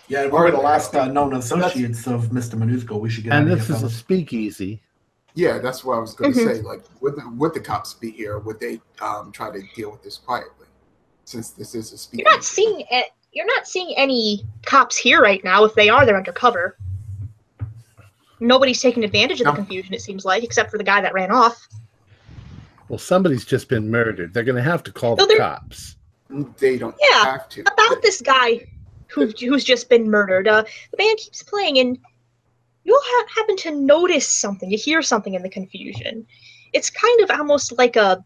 Yeah, we're the last uh, known associates of Mr. Manusco. We should get And out of this here, is a speakeasy. Yeah, that's what I was going to Mhm. say. Like, would the, would the cops be here? Would they um, try to deal with this quietly? Since this is a speakeasy. You're not seeing it. You're not seeing any cops here right now. If they are, they're undercover. Nobody's taking advantage of the No. confusion. It seems like, except for the guy that ran off. Well, somebody's just been murdered. They're going to have to call No, the cops. They don't Yeah, have to. about this guy who who's just been murdered. Uh, the band keeps playing, and you'll ha- happen to notice something. You hear something in the confusion. It's kind of almost like a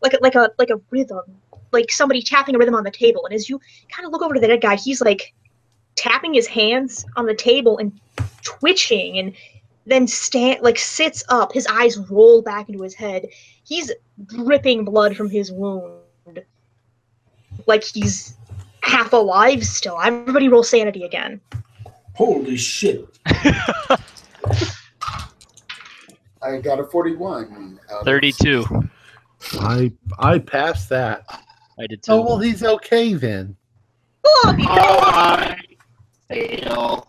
like a, like a like a rhythm, like somebody tapping a rhythm on the table. And as you kind of look over to the dead guy, he's like tapping his hands on the table and twitching, and then stand like sits up. His eyes roll back into his head. He's dripping blood from his wound, like he's half alive still. Everybody roll sanity again. Holy shit! I got a 41. 32. I I passed that. I did too. Oh well, he's okay then. Oh, you- I fail.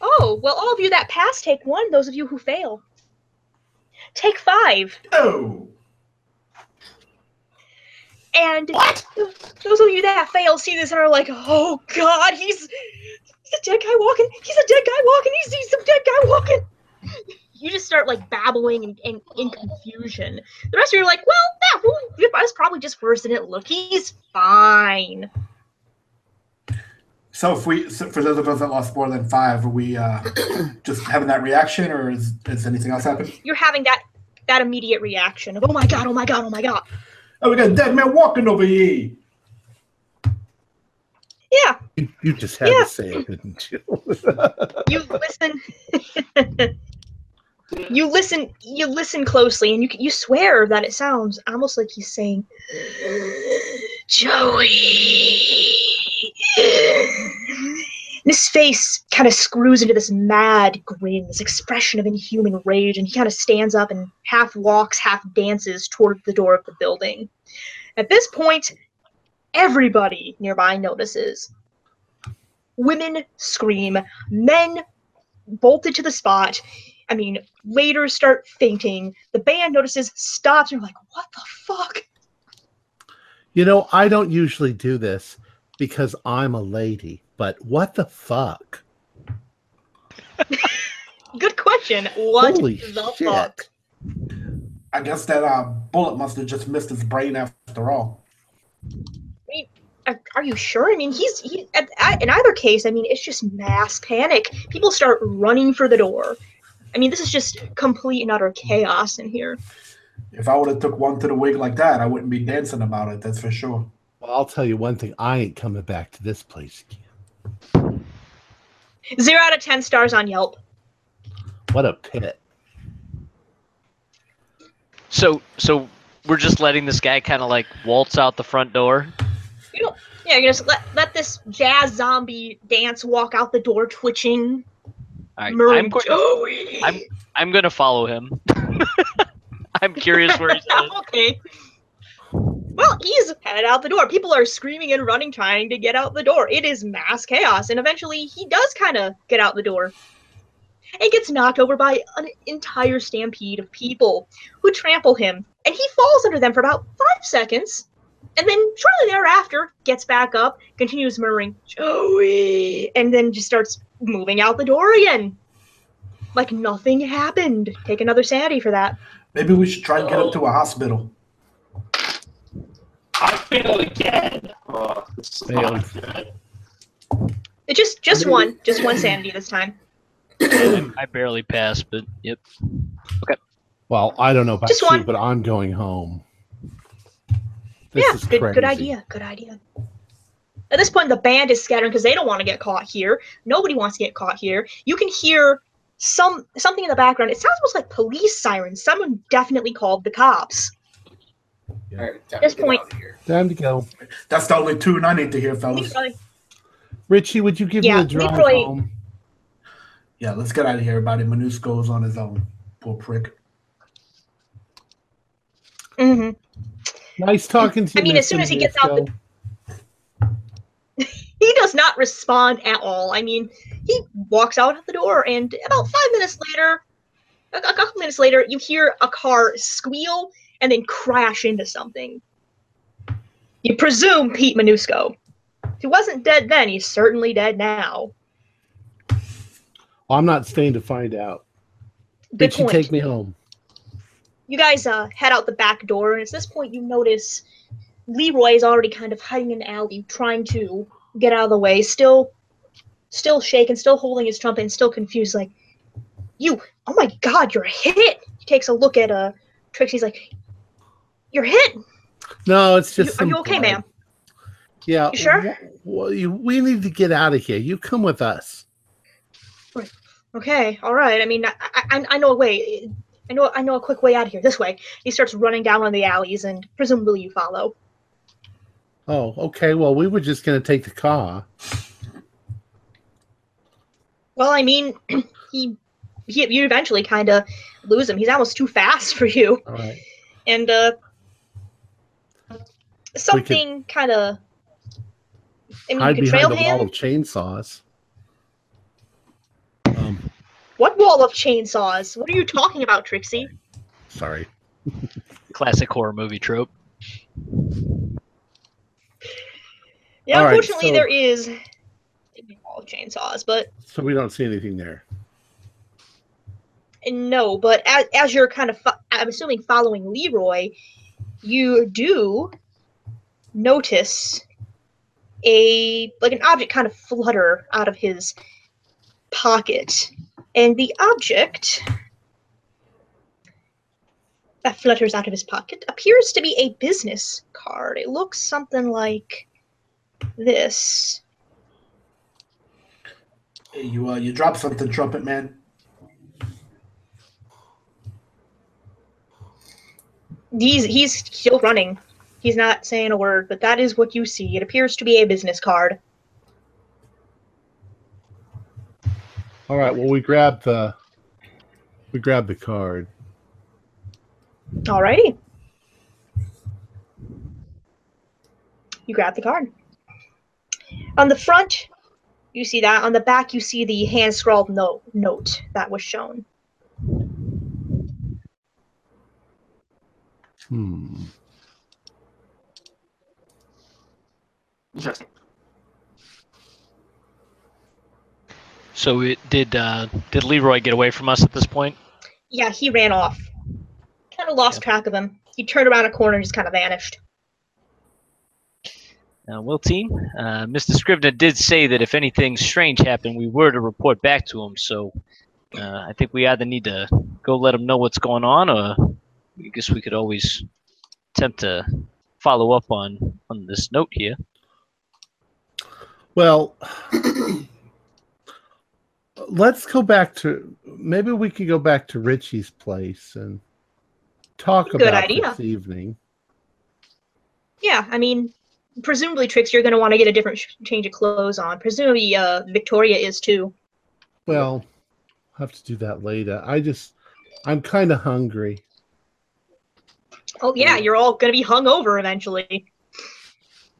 Oh, well, all of you that pass take one. Those of you who fail take five. Oh, And what? those of you that fail see this and are like, "Oh God, he's he's a dead guy walking. He's a dead guy walking. He's he's a dead guy walking." You just start like babbling and, and in confusion. The rest of you are like, "Well, that that's probably just worse than it look. He's fine." So if we, so for those of us that lost more than five, are we uh, just having that reaction, or is, is anything else happen? You're having that that immediate reaction of, "Oh my God, oh my God, oh my God." Oh, we got a dead man walking over here. Yeah, You, you just had Yeah. to say it, didn't you? you listen you listen you listen closely and you you swear that it sounds almost like he's saying joey and his face kind of screws into this mad grin this expression of inhuman rage and he kind of stands up and half walks half dances toward the door of the building at this point everybody nearby notices women scream men bolted to the spot. I mean, later start fainting. The band notices, stops, and you're like, what the fuck? you know, I don't usually do this because I'm a lady, but what the fuck? Good question. What Holy the shit. fuck? I guess that uh, bullet must have just missed his brain after all. Are, are you sure? I mean, he's he, at, at, in either case. I mean, it's just mass panic. People start running for the door. I mean, this is just complete and utter chaos in here. If I would have took one to the wig like that, I wouldn't be dancing about it. That's for sure. Well, I'll tell you one thing: I ain't coming back to this place again. Zero out of ten stars on Yelp. What a pit! So so we're just letting this guy kind of like waltz out the front door. You don't. Yeah, you just let let this jazz zombie dance walk out the door, twitching. All right, murmuring, I'm going. Joey. I'm I'm gonna follow him. I'm curious where he's headed. okay. Well, he's headed out the door. People are screaming and running, trying to get out the door. It is mass chaos, and eventually he does kind of get out the door. And gets knocked over by an entire stampede of people who trample him, and he falls under them for about five seconds, and then shortly thereafter gets back up, continues murmuring "Joey," and then just starts moving out the door again, like nothing happened. Take another sanity for that. Maybe we should try and get him to a hospital. I fail again. Oh, this is not good. It just just one, just one sanity this time. I barely passed, but yep. Okay. Well, I don't know about Just you, one. but I'm going home. This yeah, is good, good idea. Good idea. At this point, the band is scattering because they don't want to get caught here. Nobody wants to get caught here. You can hear some something in the background. It sounds almost like police sirens. Someone definitely called the cops. All right, time This to get point- out of here. Time to go. That's the only tune I need to hear, fellas. Leroy, Richie, would you give Yeah, me a drive Leroy- home? Yeah, let's get out of here. Everybody, Manusco's on his own. Poor prick. mhm. Nice talking to you. I mean, as soon as he gets out the- Minisco. does not respond at all. I mean, he walks out of the door, and about five minutes later, a, a couple minutes later, you hear a car squeal and then crash into something. You presume Pete Manusco. If he wasn't dead then, he's certainly dead now. Well, I'm not staying to find out. Good Did point. take me home? you guys uh, head out the back door, and at this point, you notice Leroy is already kind of hiding in the alley, trying to get out of the way, still, still shaking, still holding his trumpet, and still confused. Like, you, oh my God, you're hit! He takes a look at uh Trixie's like, you're hit. No, it's You- just. are you okay, blood. ma'am? Yeah. You sure? Well, you, we need to get out of here. You come with us. Okay, all right. I mean, I, I, I know a way. I know, I know a quick way out of here. This way. He starts running down one of the alleys, and presumably you follow. Oh, okay. Well, we were just going to take the car. Well, I mean, he, he you eventually kind of lose him. He's almost too fast for you, All right. and uh, something kind of. I mean, Hide you could trail behind a wall him. of chainsaws. Um, What wall of chainsaws? What are you talking about, Trixie? sorry. Classic horror movie trope. Yeah, All right, unfortunately, so- there is a wall of chainsaws, but So we don't see anything there. No, but as, as you're kind of, fo- I'm assuming following Leroy, you do notice a like an object kind of flutter out of his pocket, and the object that flutters out of his pocket appears to be a business card. It looks something like this. Hey, You uh, you drop something, trumpet man. He's he's still running. He's not saying a word, but that is what you see. It appears to be a business card. All right. Well, we grabbed the we grabbed the card. Alrighty. You grab the card. On the front, you see that. On the back, you see the hand scrawled note note that was shown. Hmm. Interesting. So it did. Uh, did Leroy get away from us at this point? Yeah, he ran off. Kind of lost track of him. He turned around a corner and just kind of vanished. Uh, well, team, uh, Mr. Scrivener did say that if anything strange happened, we were to report back to him. So uh, I think we either need to go let him know what's going on, or I guess we could always attempt to follow up on on this note here. Well, let's go back to maybe we could go back to Richie's place and talk Good about idea. this evening. Yeah, I mean, presumably Trix, you're going to want to get a different sh- change of clothes on. Presumably, uh, Victoria is too. Well, I'll have to do that later. I just I'm kind of hungry. Oh yeah, you're all gonna be hung over eventually.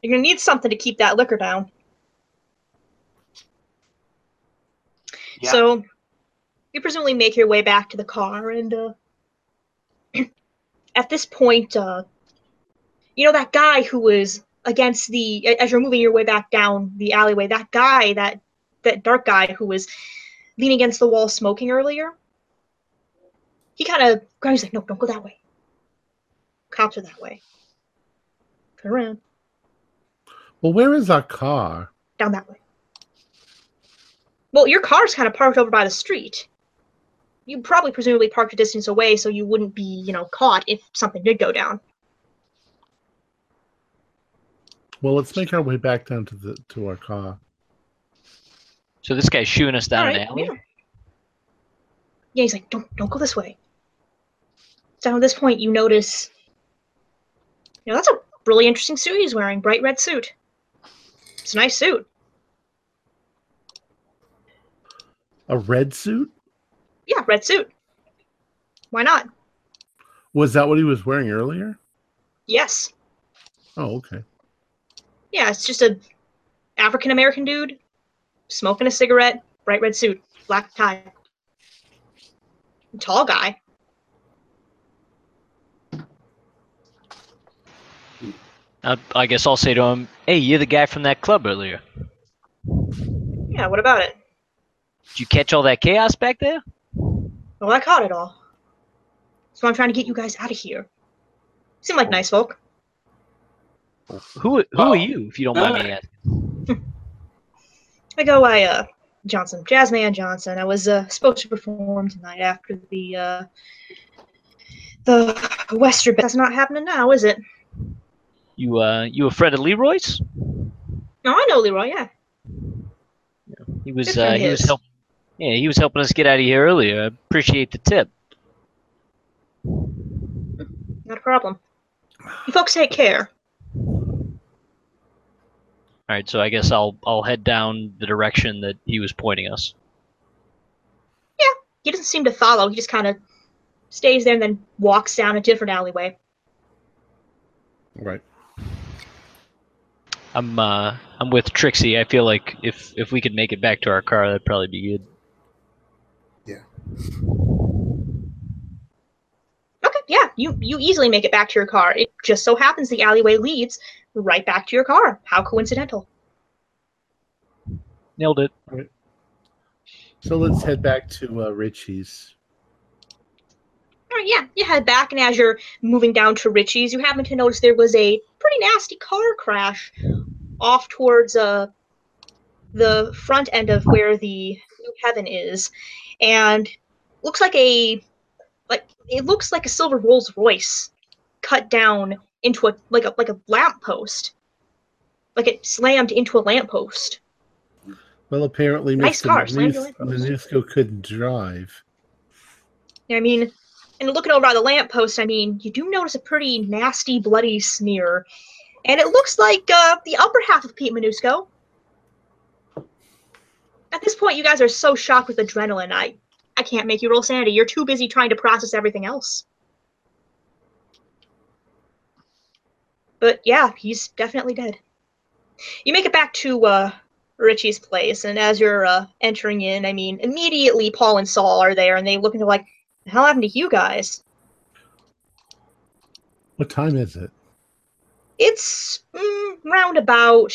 You're gonna need something to keep that liquor down. Yeah. So you presumably make your way back to the car and uh at this point, uh you know that guy who was against the as you're moving your way back down the alleyway, that guy, that that dark guy who was leaning against the wall smoking earlier. He kind of grabs like, no, don't go that way. Cops are that way. Turn around. Well, where is our car? down that way. Well, your car's kind of parked over by the street. You probably presumably parked a distance away so you wouldn't be, you know, caught if something did go down. Well, let's make our way back down to the to our car. So this guy's shooing us down All an alley. Yeah. yeah, he's like, don't don't go this way. So at this point, you notice, you know, that's a really interesting suit he's wearing, bright red suit. It's a nice suit. A red suit? Yeah, red suit. Why not? Was that what he was wearing earlier? Yes. Oh, okay. Yeah, it's just a African American dude, smoking a cigarette, bright red suit, black tie. Tall guy. I, I guess I'll say to him, "Hey, you're the guy from that club earlier. Yeah, what about it? Did you catch all that chaos back there?" Well, I caught it all. So I'm trying to get you guys out of here. Seem like nice folk. Who who Well, are you, if you don't mind me asking? I go, I, uh, Johnson, Jazzman Johnson. I was uh, supposed to perform tonight after the, uh, the Western. That's not happening now, is it? You uh you a friend of Leroy's? No, I know Leroy. Yeah. He was uh friend he was his. help yeah he was helping us get out of here earlier. I appreciate the tip. Not a problem. You folks take care. All right, so I guess I'll I'll head down the direction that he was pointing us. Yeah, he doesn't seem to follow. He just kind of stays there and then walks down a different alleyway. Right. I'm uh I'm with Trixie. I feel like if if we could make it back to our car, that'd probably be good. Okay, yeah, you you easily make it back to your car. It just so happens the alleyway leads right back to your car. How coincidental. Nailed it. So let's head back to uh, Richie's. All right, yeah, you head back, and as you're moving down to Richie's, you happen to notice there was a pretty nasty car crash off towards uh the front end of where the New Heaven is, and looks like a like it looks like a silver Rolls Royce cut down into a like a like a lamppost, like it slammed into a lamppost. Well, apparently Nice Mr. car, slammed Manus- your lamppost. Manusco couldn't drive. I mean, and looking over by the lamppost, I mean, you do notice a pretty nasty, bloody smear. And it looks like uh, the upper half of Pete Manusco. At this point, you guys are so shocked with adrenaline, I, I can't make you roll sanity. You're too busy trying to process everything else. But yeah, he's definitely dead. You make it back to uh, Richie's place, and as you're uh, entering in, I mean, immediately Paul and Saul are there, and they look into like, the hell happened to you guys? What time is it? It's mm, round about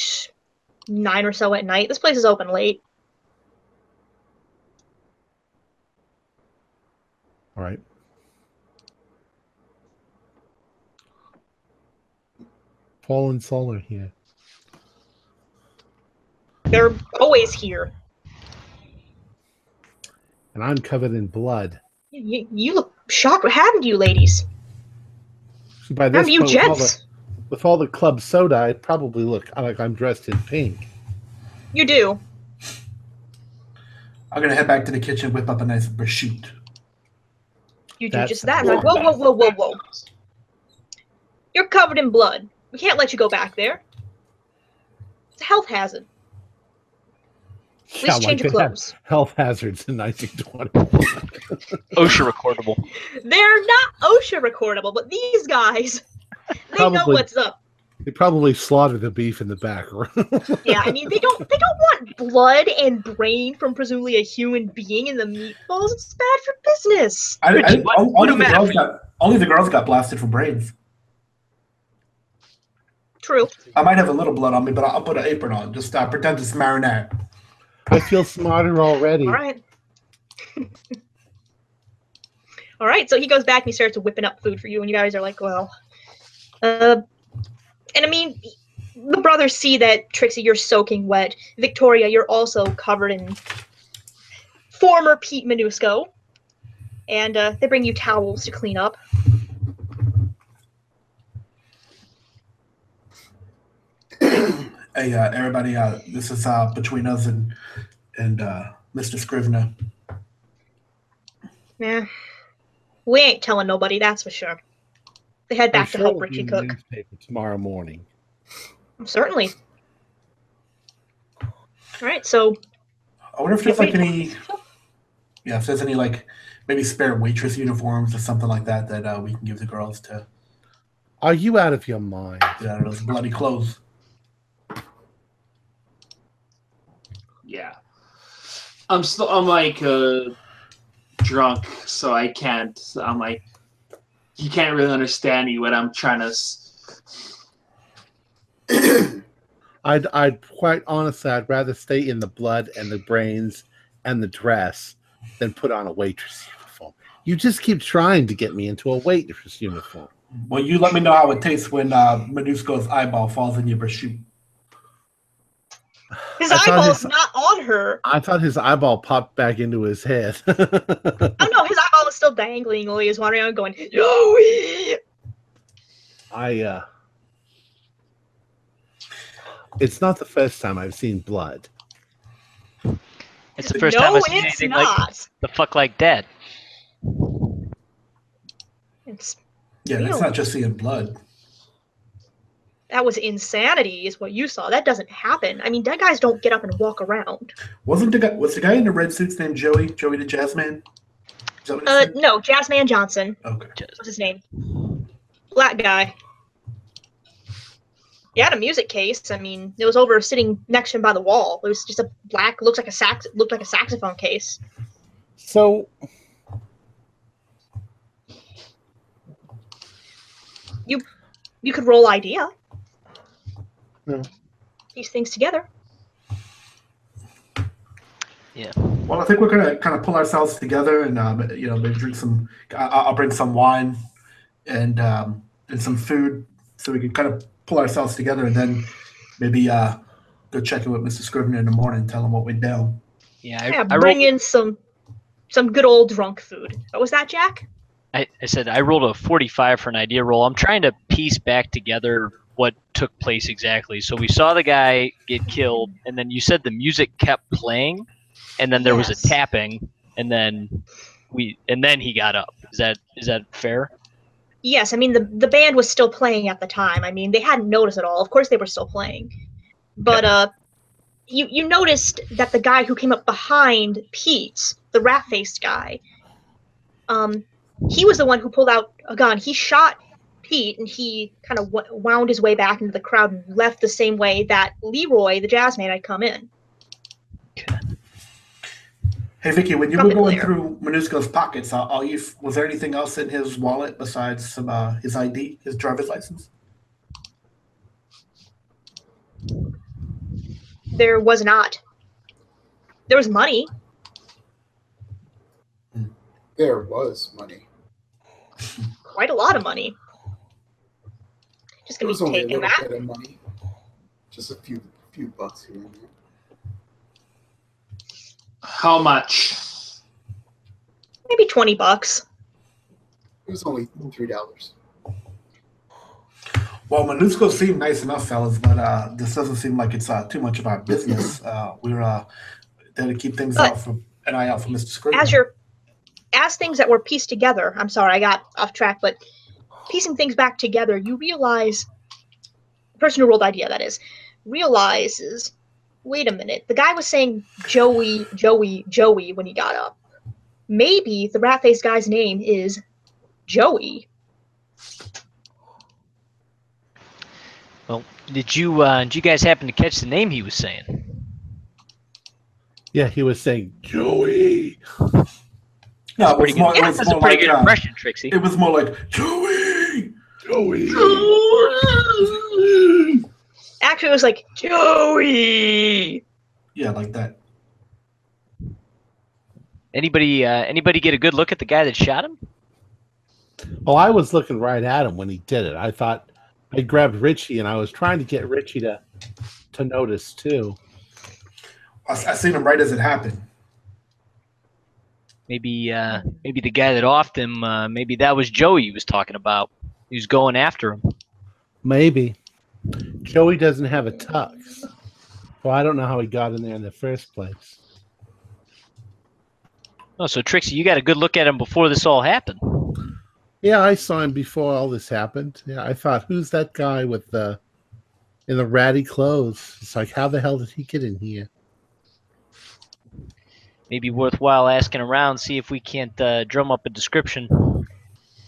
nine or so at night. This place is open late. All right. Paul and Saul are here. They're always here. And I'm covered in blood. You, you look shocked. What happened to you, ladies? See, by this do you point, with all, the, gents? with all the club soda, I probably look like I'm dressed in pink. You do. I'm gonna head back to the kitchen, whip up a nice prosciutto. You do That's just that. I'm like, whoa, whoa, whoa, whoa, whoa. You're covered in blood. We can't let you go back there. It's a health hazard. Please Yeah, change your they have clothes. Health hazards in 1920. OSHA recordable. They're not OSHA recordable, but these guys, they know what's up. They probably slaughter the beef in the back. room. Yeah, I mean they don't they don't want blood and brain from presumably a human being in the meatballs. It's bad for business. I, I, Richie, what- only, what the girls got, only the girls got blasted for brains. True. I might have a little blood on me, but I'll, I'll put an apron on. Just uh, pretend it's marinade. I feel smarter already. All right. All right. So he goes back and he starts whipping up food for you, and you guys are like, well, uh, and I mean, the brothers see that Trixie, you're soaking wet. Victoria, you're also covered in former Pete Manusco, and uh, they bring you towels to clean up. Hey, uh, everybody, uh, this is uh, between us and and uh, Mr. Scrivener. Yeah, we ain't telling nobody, that's for sure. They head I'm back to sure help it'll be Richie cook. newspaper tomorrow morning. Certainly. All right. So I wonder if there's like any, yeah, if there's any like maybe spare waitress uniforms or something like that that uh, we can give the girls to Are you out of your mind? get out of those bloody clothes. Yeah. I'm still I'm like uh, drunk, so I can't. I'm like, you can't really understand me when I'm trying to. s- I'd, I'd quite honestly, I'd rather stay in the blood and the brains and the dress than put on a waitress uniform. You just keep trying to get me into a waitress uniform. Well, you let me know how it tastes when uh, Medusko's eyeball falls in your pursuit. His I thought eyeball's his- not on her. I thought his eyeball popped back into his head. Oh no, his eyeball was still dangling while he was wandering around going, Joey! I uh it's not the first time I've seen blood. It's the first no, time I've seen it's anything not. like the fuck like that. It's Yeah, that's not just seeing blood. That was insanity, is what you saw. That doesn't happen. I mean, dead guys don't get up and walk around. Wasn't the guy was the guy in the red suits named Joey? Joey the Jazzman? Is that what Uh, it no, Jazzman Johnson. Okay. What's his name? Black guy. He had a music case. I mean, it was over sitting next to him by the wall. It was just a black, looks like a sax, looked like a saxophone case. So you You could roll idea. Yeah. Piece things together. Yeah. Well, I think we're gonna kind of pull ourselves together and um, you know maybe drink some. I- I'll bring some wine and um, and some food so we can kind of pull ourselves together and then maybe uh, go check in with Mr. Scrivener in the morning and tell him what we're down. Yeah, I, yeah, I, bring rolled, in some some good old drunk food. What was that, Jack? I, I said I rolled a 45 for an idea roll. I'm trying to piece back together what took place exactly. So we saw the guy get killed, and then you said the music kept playing, and then there was a tapping, and then we and then he got up. Is that is that fair? Yes, I mean the the band was still playing at the time. I mean they hadn't noticed at all. Of course they were still playing, but uh, you you noticed that the guy who came up behind Pete, the rat faced guy, um, he was the one who pulled out a gun. He shot Pete, and he kind of w- wound his way back into the crowd and left the same way that Leroy, the jazz man, had come in. Hey Vicky, when you From were going glare. through Minusko's pockets, are, are you, was there anything else in his wallet besides some uh, his ID, his driver's license? There was not. There was money. There was money. quite a lot of money. Just gonna was be only a taking little that. bit of money. Just a few few bucks here and there. How much? Maybe twenty bucks. It was only three dollars. Well, Minusko seemed nice enough, fellas, but uh, this doesn't seem like it's uh, too much of our business. Uh, we're uh, there to keep things But- out for an eye out for Mr. Scrivener. As your as things that were pieced together, I'm sorry, I got off track, but piecing things back together, you realize the person who rolled idea that is realizes wait a minute, the guy was saying Joey, Joey, Joey when he got up. Maybe the rat faced guy's name is Joey. Well did you uh, did you guys happen to catch the name he was saying? Yeah, he was saying Joey. no, it Pretty was good. more, it Yeah, was That's a pretty like, good uh, impression, Trixie. It was more like Joey. Joey. Actually, it was like Joey. Yeah, like that. Anybody uh, anybody get a good look at the guy that shot him? Well, I was looking right at him when he did it. I thought I grabbed Richie and I was trying to get Richie to to notice too. I, I seen him right as it happened. Maybe uh, maybe the guy that offed him. Uh, maybe that was Joey he was talking about. He was going after him. Maybe. Joey doesn't have a tux. Well, I don't know how he got in there in the first place. Oh, so Trixie, you got a good look at him before this all happened. Yeah, I saw him before all this happened. Yeah, I thought, who's that guy with the in the ratty clothes? It's like, how the hell did he get in here? Maybe worthwhile asking around, see if we can't uh, drum up a description.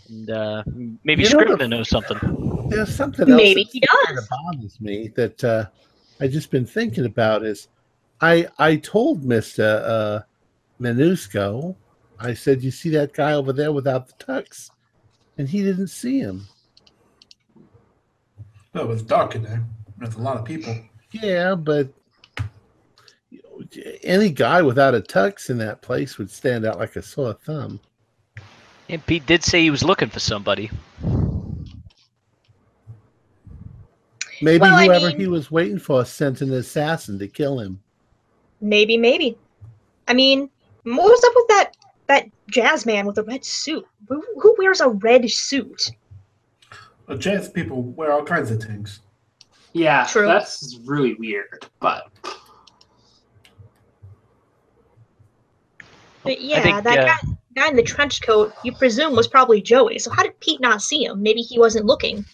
And uh, maybe You know Scrivener the- knows something. There's something else Maybe that he kinda bothers me that uh, I just been thinking about is I I told Mister uh, Minusco, I said, "You see that guy over there without the tux?" And he didn't see him. Well, it was dark in there. There's a lot of people. Yeah, but any guy without a tux in that place would stand out like a sore thumb. And Pete did say he was looking for somebody. Maybe Well, I whoever mean- he was waiting for sent an assassin to kill him. Maybe, maybe. I mean, what was up with that that jazz man with the red suit? Who, who wears a red suit? Well, jazz people wear all kinds of things. Yeah, True. that's really weird. But But yeah, think, that uh, guy, guy in the trench coat, you presume was probably Joey. So how did Pete not see him? Maybe he wasn't looking.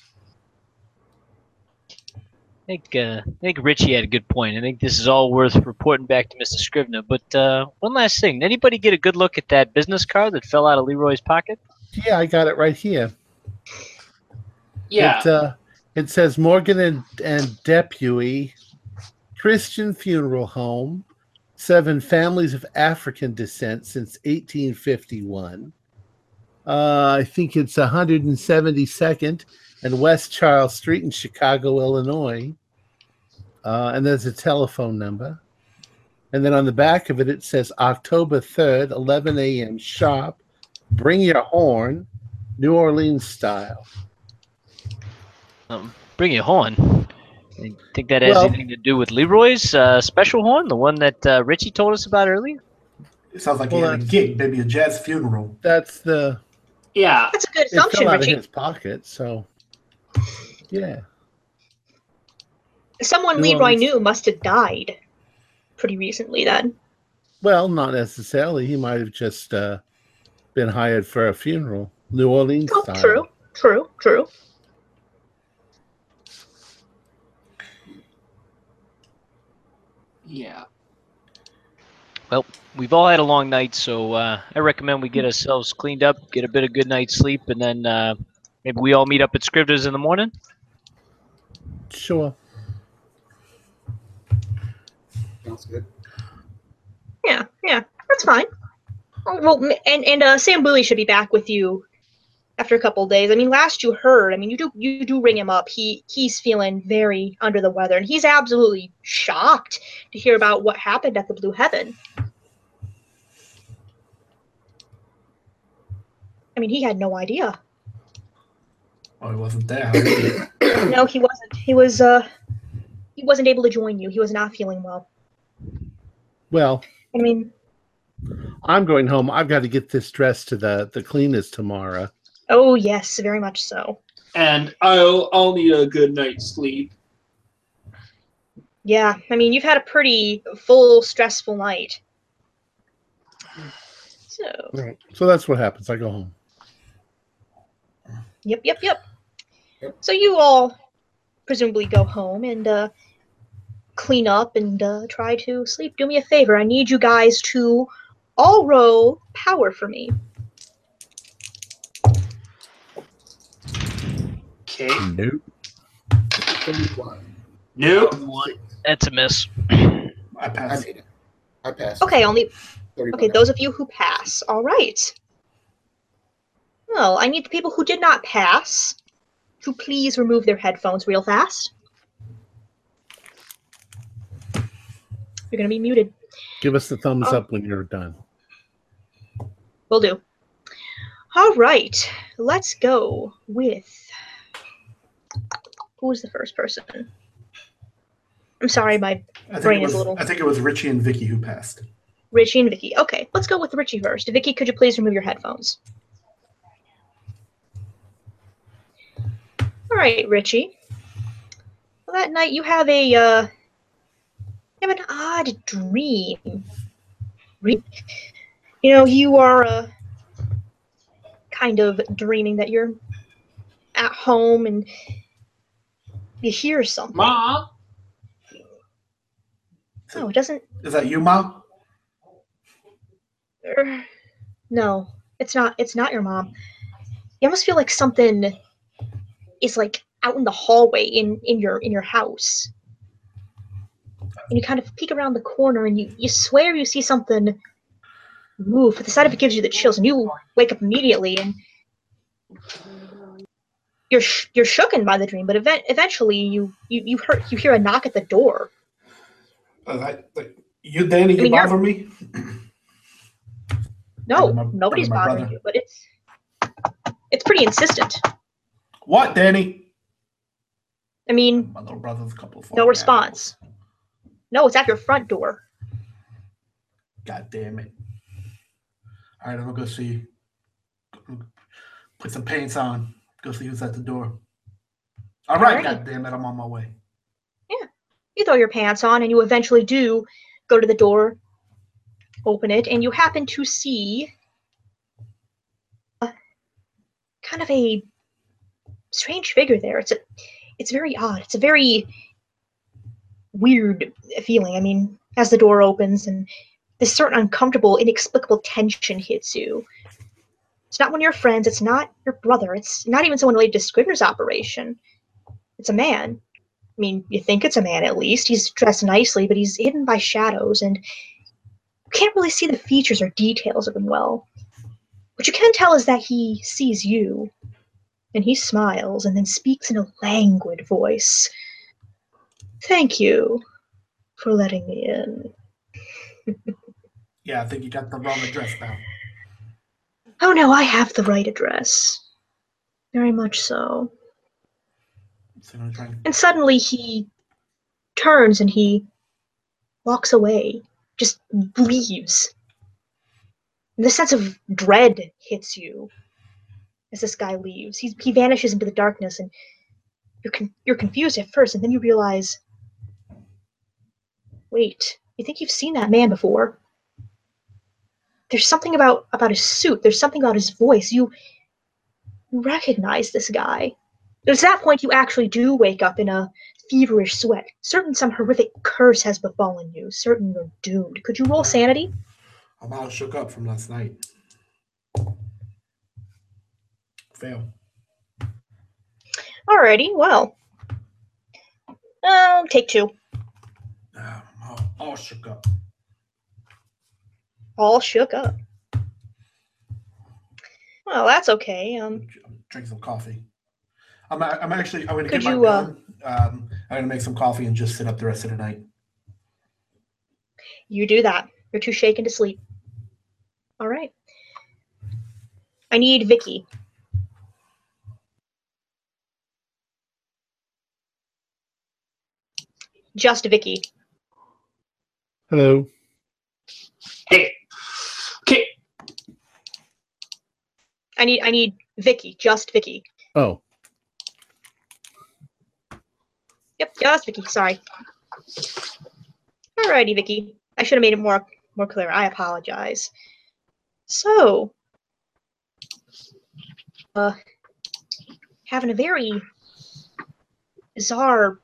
I think uh, I think Richie had a good point. I think this is all worth reporting back to Mr. Scrivener. But uh, one last thing: Did anybody get a good look at that business card that fell out of Leroy's pocket? Yeah, I got it right here. yeah, It, uh, it says Morgan and, and Deputy Christian Funeral Home, seven families of African descent since 1851. Uh, I think it's 172nd and West Charles Street in Chicago, Illinois. Uh, and there's a telephone number. And then on the back of it, it says October 3rd, 11 a.m. sharp. Bring your horn, New Orleans style. Um, bring your horn. I think that has Well- anything to do with Leroy's uh, special horn, the one that uh, Richie told us about earlier. It sounds like Well, he had a gig, maybe a jazz funeral. That's the yeah. That's a good it fell assumption, out of his pocket. So, yeah. Someone New Leroy Orleans. knew must have died pretty recently. Then Well, not necessarily. He might have just uh, been hired for a funeral, New Orleans oh, style. true, true, true. Yeah. Well, we've all had a long night, so uh, I recommend we get ourselves cleaned up, get a bit of good night's sleep, and then uh, maybe we all meet up at Scrivener's in the morning. Sure. Sounds good. Yeah, yeah, that's fine. Well, and and uh, Sam Booley should be back with you after a couple days. I mean, last you heard, I mean, you do you do ring him up. He he's feeling very under the weather, and he's absolutely shocked to hear about what happened at the Blue Heaven. I mean, he had no idea. Oh, he wasn't there. No, he wasn't. He was uh, he wasn't able to join you. He was not feeling well. Well, I mean, I'm going home. I've got to get this dress to the the cleaners tomorrow. Oh yes, very much so. And I'll I'll need a good night's sleep. Yeah, I mean, you've had a pretty full, stressful night. So, Right. So that's what happens. I go home. yep, yep, yep. Yep. So you all presumably go home and uh, clean up and uh, try to sleep. Do me a favor. I need you guys to all roll power for me. Okay. Nope. 31. Nope. That's a miss. I I passed. made it. I passed. Okay, only 31. okay. Those of you who pass, all right. Well, I need the people who did not pass to please remove their headphones real fast. You're gonna be muted. Give us the thumbs Oh. up when you're done. We'll do. All right, let's go with who was the first person? I'm sorry, my I Brain it is was, a little- I think it was Richie and Vicky who passed. Richie and Vicky. Okay, let's go with Richie first. Vicky, could you please remove your headphones? All right, Richie. Well, that night you have a uh, you have an odd dream. You know, you are uh, kind of dreaming that you're at home and you hear something. Mom. No, it doesn't. Is that you, Mom? No, it's not. It's not your mom. You almost feel like something is like out in the hallway in in your in your house. and you kind of peek around the corner and you, you swear you see something move, but the sight of it gives you the chills, and you wake up immediately and you're sh- you're shooken by the dream. But event- eventually, you you you hear you hear a knock at the door. Uh, that- that- you, Danny, I you mean, bother me? No, my- nobody's bothering brother. you, but it's it's pretty insistent. What, Danny? I mean, My little brother's a couple of no fucking response. No, it's at your front door. God damn it. All right, I'm gonna go see. Put some paints on. Go see who's at the door. All right, Alrighty. God damn it, I'm on my way. Yeah. You throw your pants on, and you eventually do go to the door, open it, and you happen to see a, kind of a strange figure there. It's a, it's very odd. It's a very weird feeling. I mean, as the door opens and this certain uncomfortable, inexplicable tension hits you. It's not one of your friends. It's not your brother. It's not even someone related to Scrivener's operation. It's a man. I mean, you think it's a man at least. He's dressed nicely, but he's hidden by shadows, and you can't really see the features or details of him well. What you can tell is that he sees you, and he smiles and then speaks in a languid voice. Thank you for letting me in. Yeah, I think you got the wrong address now. Oh no, I have the right address. Very much so. And suddenly he turns and he walks away, just leaves. And the sense of dread hits you as this guy leaves. He, he vanishes into the darkness, and you're, con- you're confused at first, and then you realize wait, you think you've seen that man before? There's something about, about his suit, there's something about his voice. You, recognize this guy. It's at that point you actually do wake up in a feverish sweat. Certain some horrific curse has befallen you. Certain you're doomed. Could you roll sanity? I'm all shook up from last night. Fail. Alrighty, well. Um, take two. I'm all, all shook up. All shook up. Well, that's okay. Um, Drink some coffee. I'm, a- I'm actually I'm gonna Could get my you, uh, gun. Um, I'm gonna make some coffee and just sit up the rest of the night. you do that. You're too shaken to sleep. All right. I need Vicky. Just Vicky. Hello. Hey. I need I need Vicky. Just Vicky. Oh, Yep, just Vicky. Sorry. Alrighty, Vicky. I should have made it more more clear. I apologize. So, uh, having a very bizarre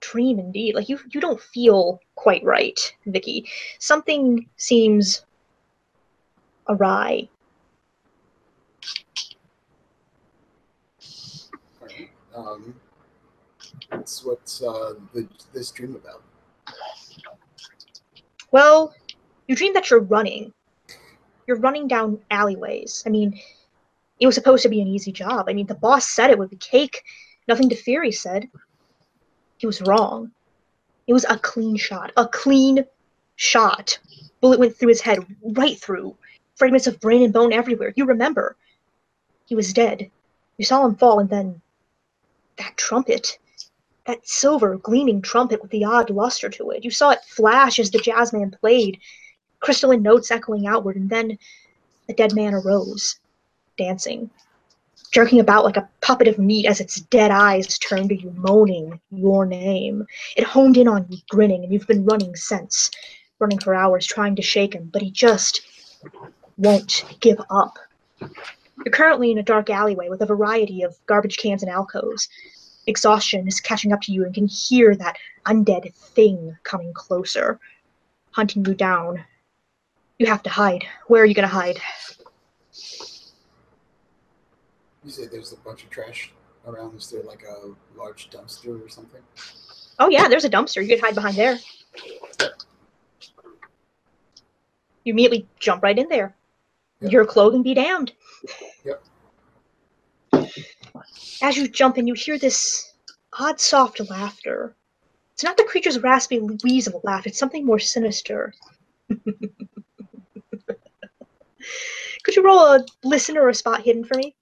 dream indeed. Like you, you don't feel quite right, Vicky. Something seems awry. Um, what's what's uh, the, this dream about? Well, you dream that you're running. You're running down alleyways. I mean, it was supposed to be an easy job. I mean, the boss said it would be cake. Nothing to fear, he said. He was wrong. It was a clean shot. A clean shot. Bullet went through his head, right through. Fragments of brain and bone everywhere. You remember. He was dead. You saw him fall, and then that trumpet. That silver, gleaming trumpet with the odd luster to it. You saw it flash as the jazzman played, crystalline notes echoing outward, and then the dead man arose, dancing, jerking about like a puppet of meat as its dead eyes turned to you, moaning your name. It honed in on you, grinning, and you've been running since, running for hours, trying to shake him, but he just won't give up. You're currently in a dark alleyway with a variety of garbage cans and alcoves. Exhaustion is catching up to you and can hear that undead thing coming closer, hunting you down. You have to hide. Where are you going to hide? You say there's a bunch of trash around. Is there like a large dumpster or something? Oh, yeah, there's a dumpster. You could hide behind there. You immediately jump right in there. Yep. Your clothing be damned. Yep. As you jump in, you hear this odd, soft laughter. It's not the creature's raspy wheezable laugh, it's something more sinister. Could you roll a listen or a spot hidden for me?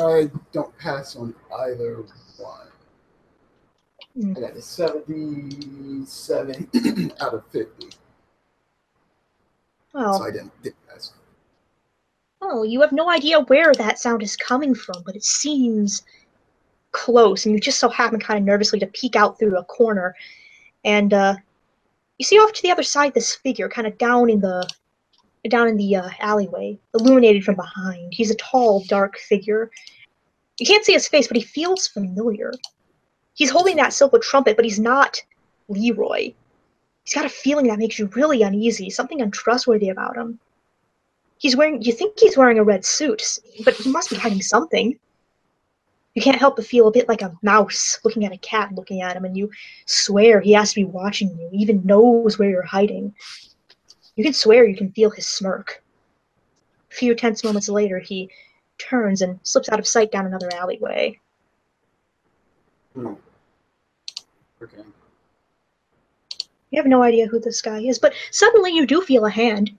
I don't pass on either one. Hmm. I got a 77 out of 50. Well, So I didn't, didn't pass. Oh, you have no idea where that sound is coming from, but it seems close, and you just so happen kind of nervously to peek out through a corner, and uh, you see off to the other side this figure, kind of down in the down in the uh, alleyway, illuminated from behind. He's a tall, dark figure. You can't see his face, but he feels familiar. He's holding that silver trumpet, but he's not Leroy. He's got a feeling that makes you really uneasy, something untrustworthy about him. He's wearing, you think he's wearing a red suit, but he must be hiding something. You can't help but feel a bit like a mouse looking at a cat looking at him, and you swear he has to be watching you, even knows where you're hiding. You can swear you can feel his smirk. A few tense moments later, he turns and slips out of sight down another alleyway. Hmm. Okay. You have no idea who this guy is, but suddenly you do feel a hand,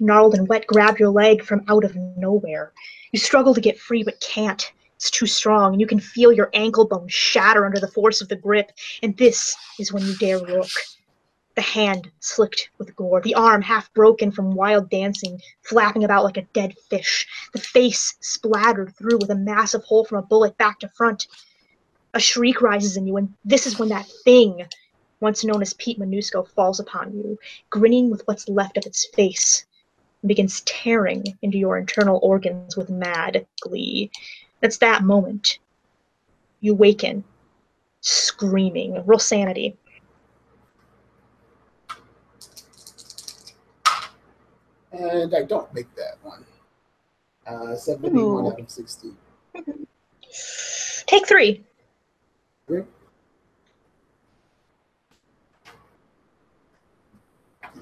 gnarled and wet, grab your leg from out of nowhere. You struggle to get free, but can't. It's too strong, and you can feel your ankle bone shatter under the force of the grip. And this is when you dare look. The hand slicked with gore, the arm half broken from wild dancing, flapping about like a dead fish, the face splattered through with a massive hole from a bullet back to front. A shriek rises in you, and this is when that thing once known as Pete Manusco, falls upon you, grinning with what's left of its face, and begins tearing into your internal organs with mad glee. It's that moment. You waken, screaming, real sanity. And I don't make that one. Uh, 71 Ooh. out of 60. Take three.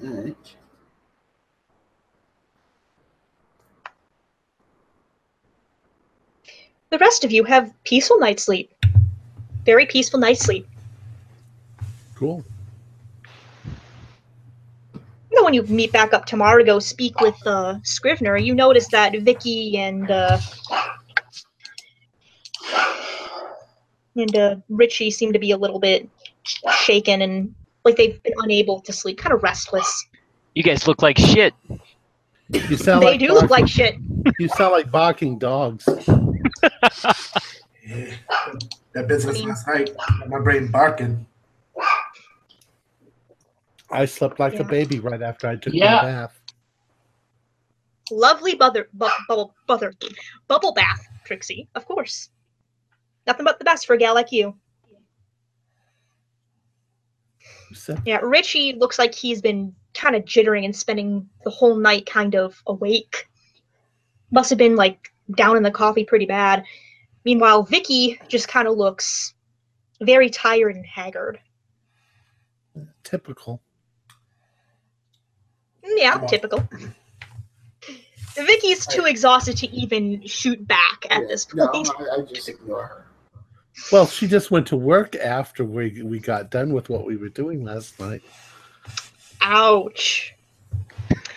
Alright. The rest of you have peaceful night's sleep. Very peaceful night's sleep. Cool. You know, when you meet back up tomorrow to go speak with uh, Scrivener, you notice that Vicky and uh, and uh, Richie seem to be a little bit shaken and like they've been unable to sleep, kind of restless. You guys look like shit. You sound they like do look like shit. You sound like barking dogs. Yeah. That business last night, got my brain barking. I slept like Yeah. a baby right after I took Yeah. my bath. Lovely bubble, bu- bubble, bubble, bubble bath, Trixie. Of course. Nothing but the best for a gal like you. You Yeah, Richie looks like he's been kind of jittering and spending the whole night kind of awake. Must have been like down in the coffee pretty bad. Meanwhile, Vicky just kind of looks very tired and haggard. typical. Mm, Yeah, Come on. typical. Vicky's too exhausted to even shoot back at Yeah, this no, point. I, I just ignore her. Well, she just went to work after we we got done with what we were doing last night. Ouch.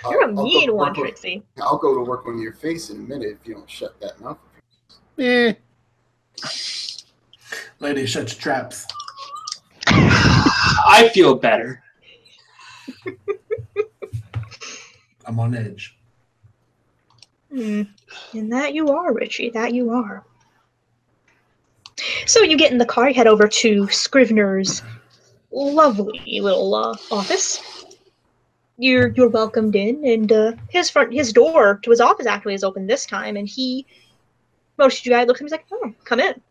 You're a I'll- I'll go mean to one, work on- Trixie. I'll go to work on your face in a minute if you don't shut that mouth. Eh, Lady, shut your traps. I feel better. I'm on edge. Hmm. And that you are, Richie. That you are. So you get in the car, you head over to Scrivener's lovely little uh, office. You're you're welcomed in, and uh, his front his door to his office actually is open this time, and he motions you guys. Looks at him, he's like, "Oh, come in." Did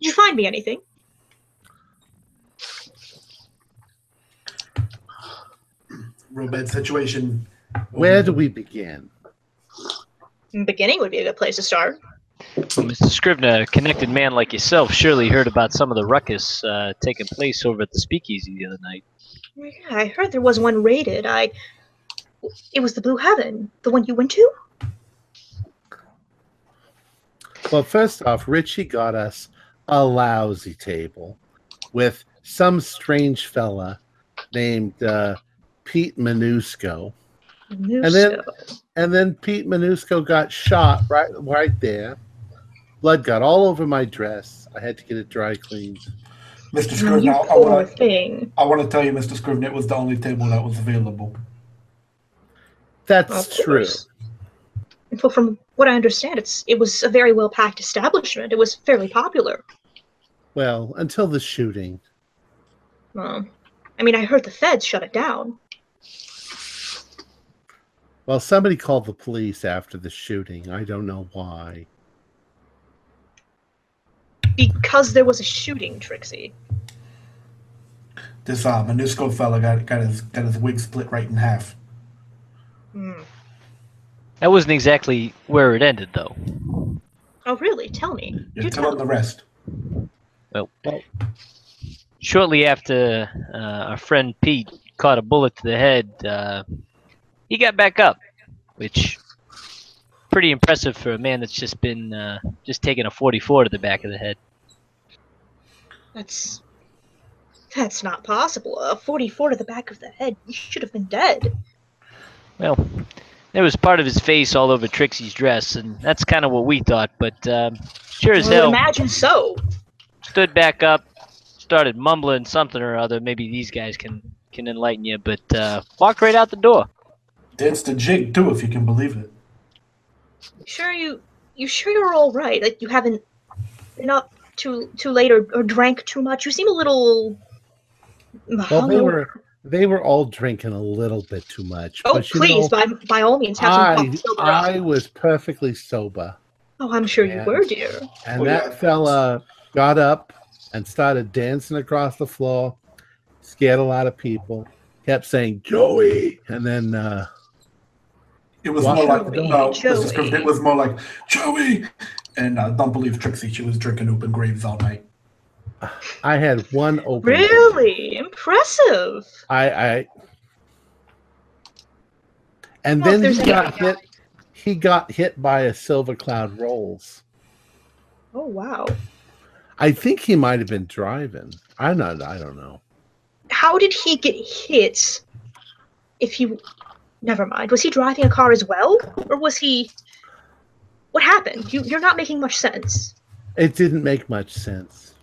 you find me anything? Real bad situation. where do we begin? Beginning would be a good place to start. Mr. Scrivener, a connected man like yourself, surely heard about some of the ruckus uh, taking place over at the speakeasy the other night. Yeah, I heard there was one raided. I. It was the Blue Heaven, the one you went to. Well, first off, Richie got us a lousy table with some strange fella named uh, Pete Minusco. then- And then Pete Minusco got shot right right there. Blood got all over my dress. I had to get it dry cleaned. Mr. Scrivener, I, I want to. I want to tell you, Mr. Scrivener, it was the only table that was available. That's true. course. Well, from what I understand, it's it was a very well packed establishment. It was fairly popular. Well, until the shooting. Well, I mean, I heard the feds shut it down. Well, somebody called the police after the shooting. I don't know why. Because there was a shooting, Trixie. This uh, Minusco fella got got his got his wig split right in half. Hmm. That wasn't exactly where it ended, though. Oh, really? Tell me. Yeah, Do tell tell him the rest. Well, shortly after uh, our friend Pete caught a bullet to the head, uh, he got back up, which pretty impressive for a man that's just been uh, just taking a 44 to the back of the head. That's that's not possible. A 44 to the back of the head. You should have been dead. Well, there was part of his face all over Trixie's dress, and that's kind of what we thought. But um, sure as I hell, imagine so. stood back up, started mumbling something or other. Maybe these guys can can enlighten you, but uh, walked right out the door. Danced a jig too, if you can believe it. Sure you you sure you're all right? Like you haven't been up too too late or, or drank too much. You seem a little. Well, they were they were all drinking a little bit too much. Oh, but you please, know, by by all means, have some I coffee. sober up. I was perfectly sober, Oh, I'm sure you were, dear. and Oh, that yeah. fella got up and started dancing across the floor, scared a lot of people. Kept saying Joey, and then uh, It was What? more like Joey, no, Joey. It was more like Joey. And uh, don't believe Trixie. She was drinking open graves all night. I had one open. Really impressive. I, I and Well, then he any- got hit. He got hit by a silver cloud rolls. Oh wow. I think he might have been driving. I'm not. I don't know. How did he get hit? If he, never mind. Was he driving a car as well, or was he? What happened? You you're not making much sense. It didn't make much sense.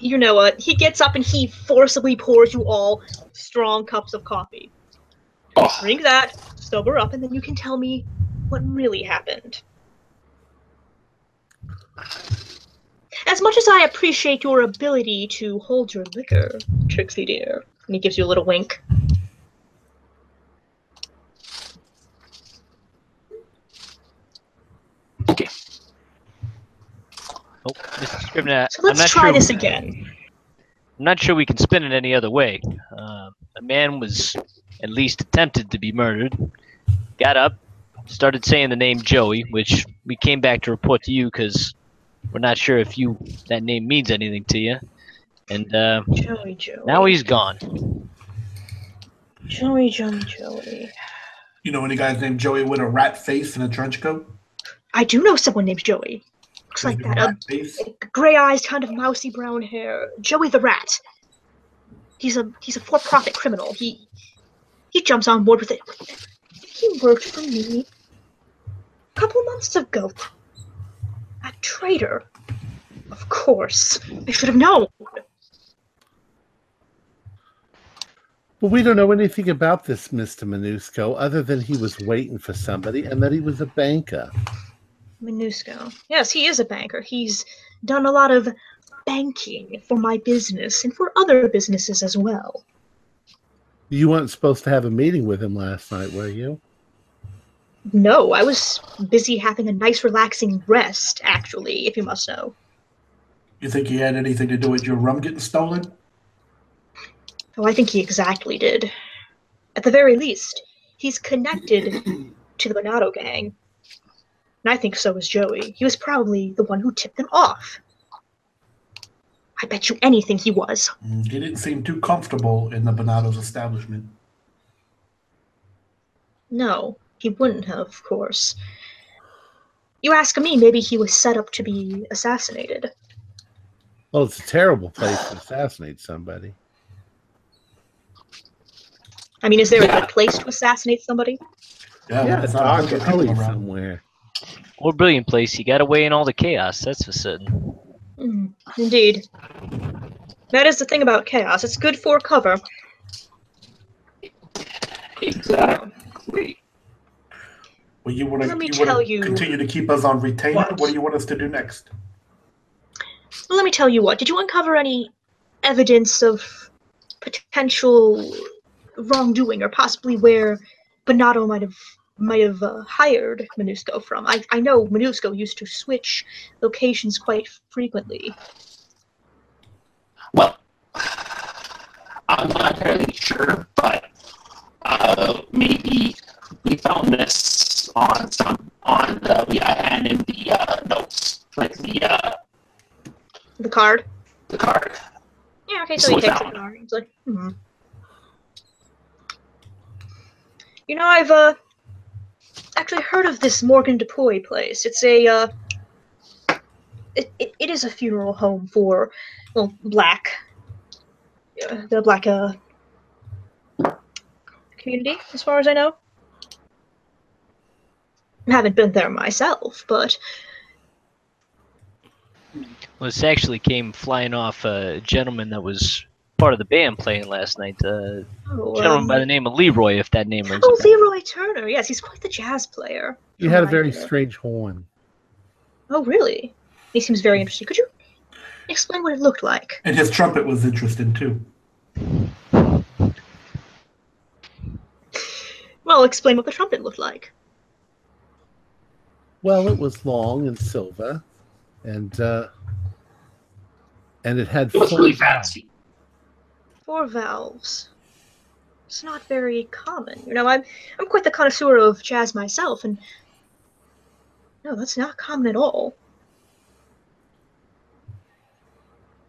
You know what? He gets up and he forcibly pours you all strong cups of coffee. Oh, Drink that, sober up, and then you can tell me what really happened. As much as I appreciate your ability to hold your liquor, Trixie dear, and he gives you a little wink. Oh, Mr. Scrivener, So I'm let's not try sure. this again. I'm not sure we can spin it any other way. Uh, a man was at least attempted to be murdered. Got up, started saying the name Joey, which we came back to report to you because we're not sure if you that name means anything to you. And uh, Joey, Joey. now he's gone. Joey, Joey, Joey. You know any guys named Joey with a rat face and a trench coat? I do know someone named Joey. Looks like that. a A gray eyes, kind of mousy brown hair. Joey the Rat. He's a he's a for-profit criminal. He he jumps on board with it. He worked for me a couple months ago. A traitor. Of course. I should have known. Well, we don't know anything about this Mr. Minusco other than he was waiting for somebody and that he was a banker. Minusco. Yes, he is a banker. He's done a lot of banking for my business and for other businesses as well. You weren't supposed to have a meeting with him last night, were you? No, I was busy having a nice relaxing rest, actually, if you must know. You think he had anything to do with your rum getting stolen? Oh, I think he exactly did. At the very least, he's connected to the Bonato gang. And I think so is Joey. He was probably the one who tipped them off. I bet you anything he was. Mm, He didn't seem too comfortable in the Bonatos establishment. No, he wouldn't have, of course. You ask me, maybe he was set up to be assassinated. Well, it's a terrible place to assassinate somebody. I mean, is there a good place to assassinate somebody? Yeah, Yeah, it's it's not a dark hundred alley people around. somewhere. Or brilliant place. You got away in all the chaos. That's for certain. Hmm, indeed. That is the thing about chaos. It's good for cover. Exactly. Well, you want to Let me you tell you continue to keep us on retainer? what- What do you want us to do next? Well, let me tell you what. Did you uncover any evidence of potential wrongdoing, or possibly where Bonato might have might have uh, hired Minusco from? I, I know Minusco used to switch locations quite frequently. Well, I'm not entirely sure, but uh, maybe we found this on some on the we had in the uh, notes, like the uh, The card. the card. Yeah. Okay. So So he we takes the card. He's like, hmm. You know, I've uh actually heard of this Morgan DePoy place. It's a uh, it, it, it is a funeral home for well black uh, the black uh community as far as I know. I haven't been there myself, but Well, this actually came flying off a gentleman that was part of the band playing last night. A oh, gentleman um, by the name of Leroy, if that name rings oh. Leroy Turner. Yes, he's quite the jazz player. He had a very there. strange horn. Oh, really? He seems very interesting. Could you explain what it looked like? And his trumpet was interesting too. Well, explain what the trumpet looked like. Well, it was long and silver, and uh, and it had It was really valves. fancy. Four valves. It's not very common. You know, I'm I'm quite the connoisseur of jazz myself, and no, that's not common at all.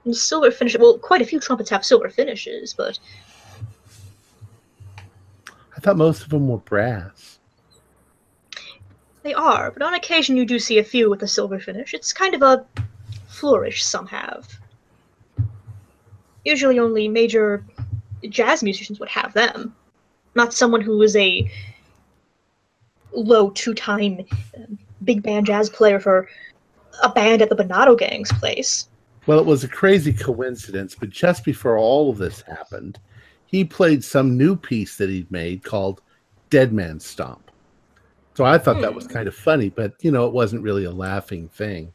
And silver finish. Well, quite a few trumpets have silver finishes, but I thought most of them were brass. They are, but on occasion you do see a few with a silver finish. It's kind of a flourish some have. Usually only major jazz musicians would have them. Not someone who was a low two-time um, big band jazz player for a band at the Bonato Gang's place. Well, it was a crazy coincidence, but just before all of this happened, he played some new piece that he'd made called Dead Man Stomp. So I thought that was Hmm. kind of funny, but you know, it wasn't really a laughing thing.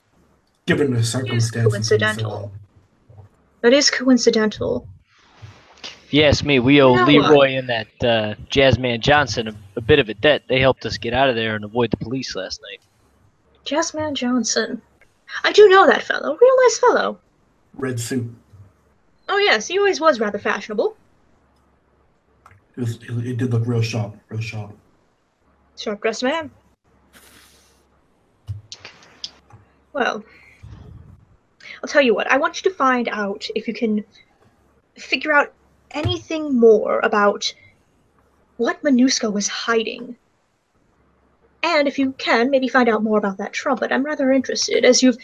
Given the circumstances. and so coincidental. On. That is coincidental. If you ask me, we owe No, Leroy and that uh, Jazzman Johnson a, a bit of a debt. They helped us get out of there and avoid the police last night. Jazzman Johnson. I do know that fellow. Real nice fellow. Red suit. Oh yes, he always was rather fashionable. It, was, it, it did look real sharp, real sharp. Sharp dressed man. Well, I'll tell you what, I want you to find out if you can figure out anything more about what Manusco was hiding. And if you can, maybe find out more about that trumpet. I'm rather interested. As you've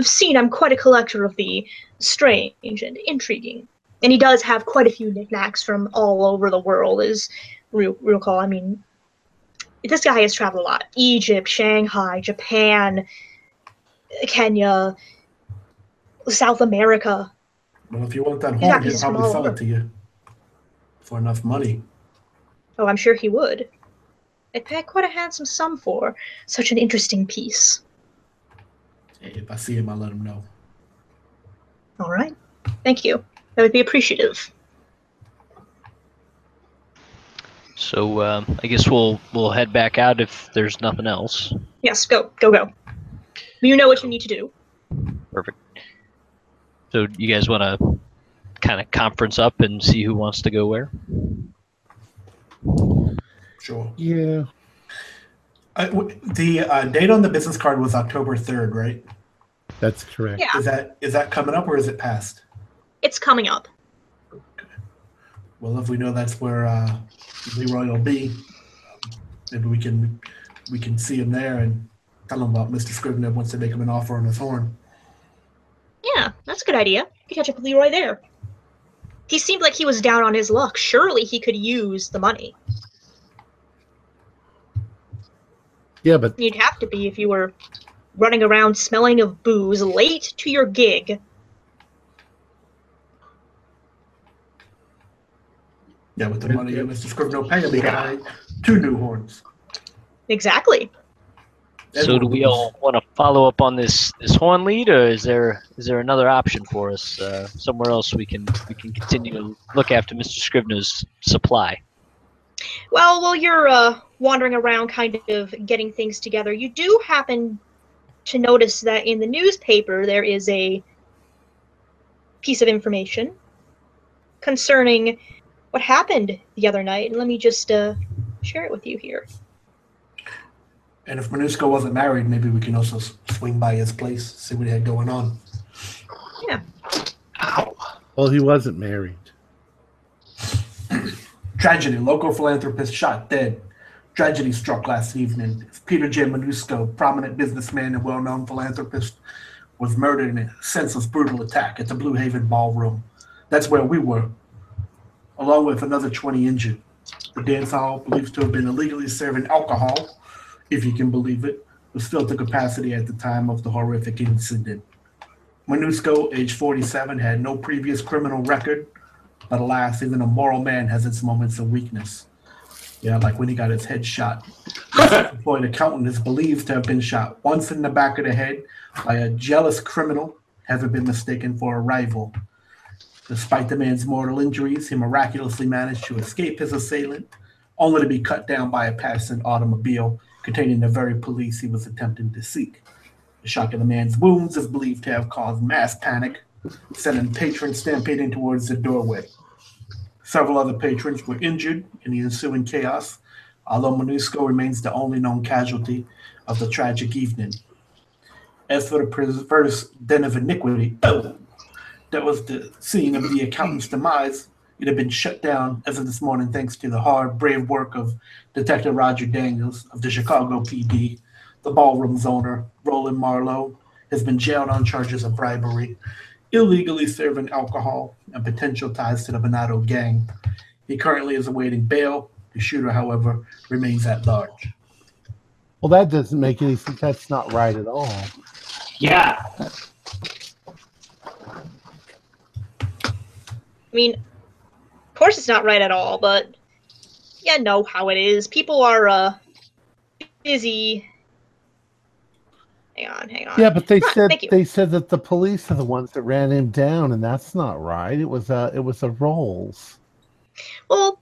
seen, I'm quite a collector of the strange and intriguing. And he does have quite a few knickknacks from all over the world, as real recall. I mean, this guy has traveled a lot egypt shanghai japan kenya south america. Well, if you want that He's horn, not he'll just probably sell it to you for enough money. oh i'm sure he would. I'd pay quite a handsome sum for such an interesting piece. If I see him, I'll let him know. all right. Thank you. That would be appreciative. So um, I guess we'll we'll head back out if there's nothing else. yes go go go. You know what you need to do. Perfect. So you guys want to kind of conference up and see who wants to go where? Sure. Yeah. Uh, w- the uh, date on the business card was October third, right? That's correct. Yeah, Is that is that coming up or is it past? it's coming up. Okay. Well, if we know that's where uh, Leroy will be, maybe we can we can see him there and tell him about Mr. Scrivener wants to make him an offer on his horn. Yeah, that's a good idea. You could catch up with Leroy there. He seemed like he was down on his luck. Surely he could use the money. Yeah, but You'd have to be if you were running around smelling of booze late to your gig. Yeah, with the money that Mr. Scrivener will pay him, he can two new horns. Exactly. So do we all want to follow up on this this horn lead, or is there is there another option for us uh, somewhere else we can we can continue to look after Mr. Scrivener's supply? Well, while you're uh, wandering around, kind of getting things together, you do happen to notice that in the newspaper there is a piece of information concerning what happened the other night. And let me just uh, share it with you here. And if Minusko wasn't married, maybe we can also swing by his place, see what he had going on. Yeah. Ow. well, he wasn't married. Tragedy. Local philanthropist shot dead. Tragedy struck last evening. Peter J. Minusko, prominent businessman and well-known philanthropist, was murdered in a senseless, brutal attack at the Blue Haven Ballroom. That's where we were, along with another 20 injured. The dance hall, believed to have been illegally serving alcohol, if you can believe it, was filled to capacity at the time of the horrific incident. Minusko, age 47, had no previous criminal record, but alas, even a moral man has its moments of weakness. Yeah, like when he got his head shot. Employed accountant is believed to have been shot once in the back of the head by a jealous criminal, having been mistaken for a rival. Despite the man's mortal injuries, he miraculously managed to escape his assailant, only to be cut down by a passing automobile containing the very police he was attempting to seek. The shock of the man's wounds is believed to have caused mass panic, sending patrons stampeding towards the doorway. Several other patrons were injured in the ensuing chaos, although Minusko remains the only known casualty of the tragic evening. As for the perverse den of iniquity, that was the scene of the accountant's demise. It had been shut down as of this morning thanks to the hard, brave work of Detective Roger Daniels of the Chicago PD. The ballroom's owner, Roland Marlowe, has been jailed on charges of bribery, illegally serving alcohol, and potential ties to the Bonato gang. He currently is awaiting bail. The shooter, however, remains at large. Well, that doesn't make any sense. That's not right at all. Yeah. I mean, of course it's not right at all, but yeah, know how it is. People are uh busy. Hang on, hang on. Yeah, but they said they said that the police are the ones that ran him down, and that's not right. It was uh it was a Rolls. Well,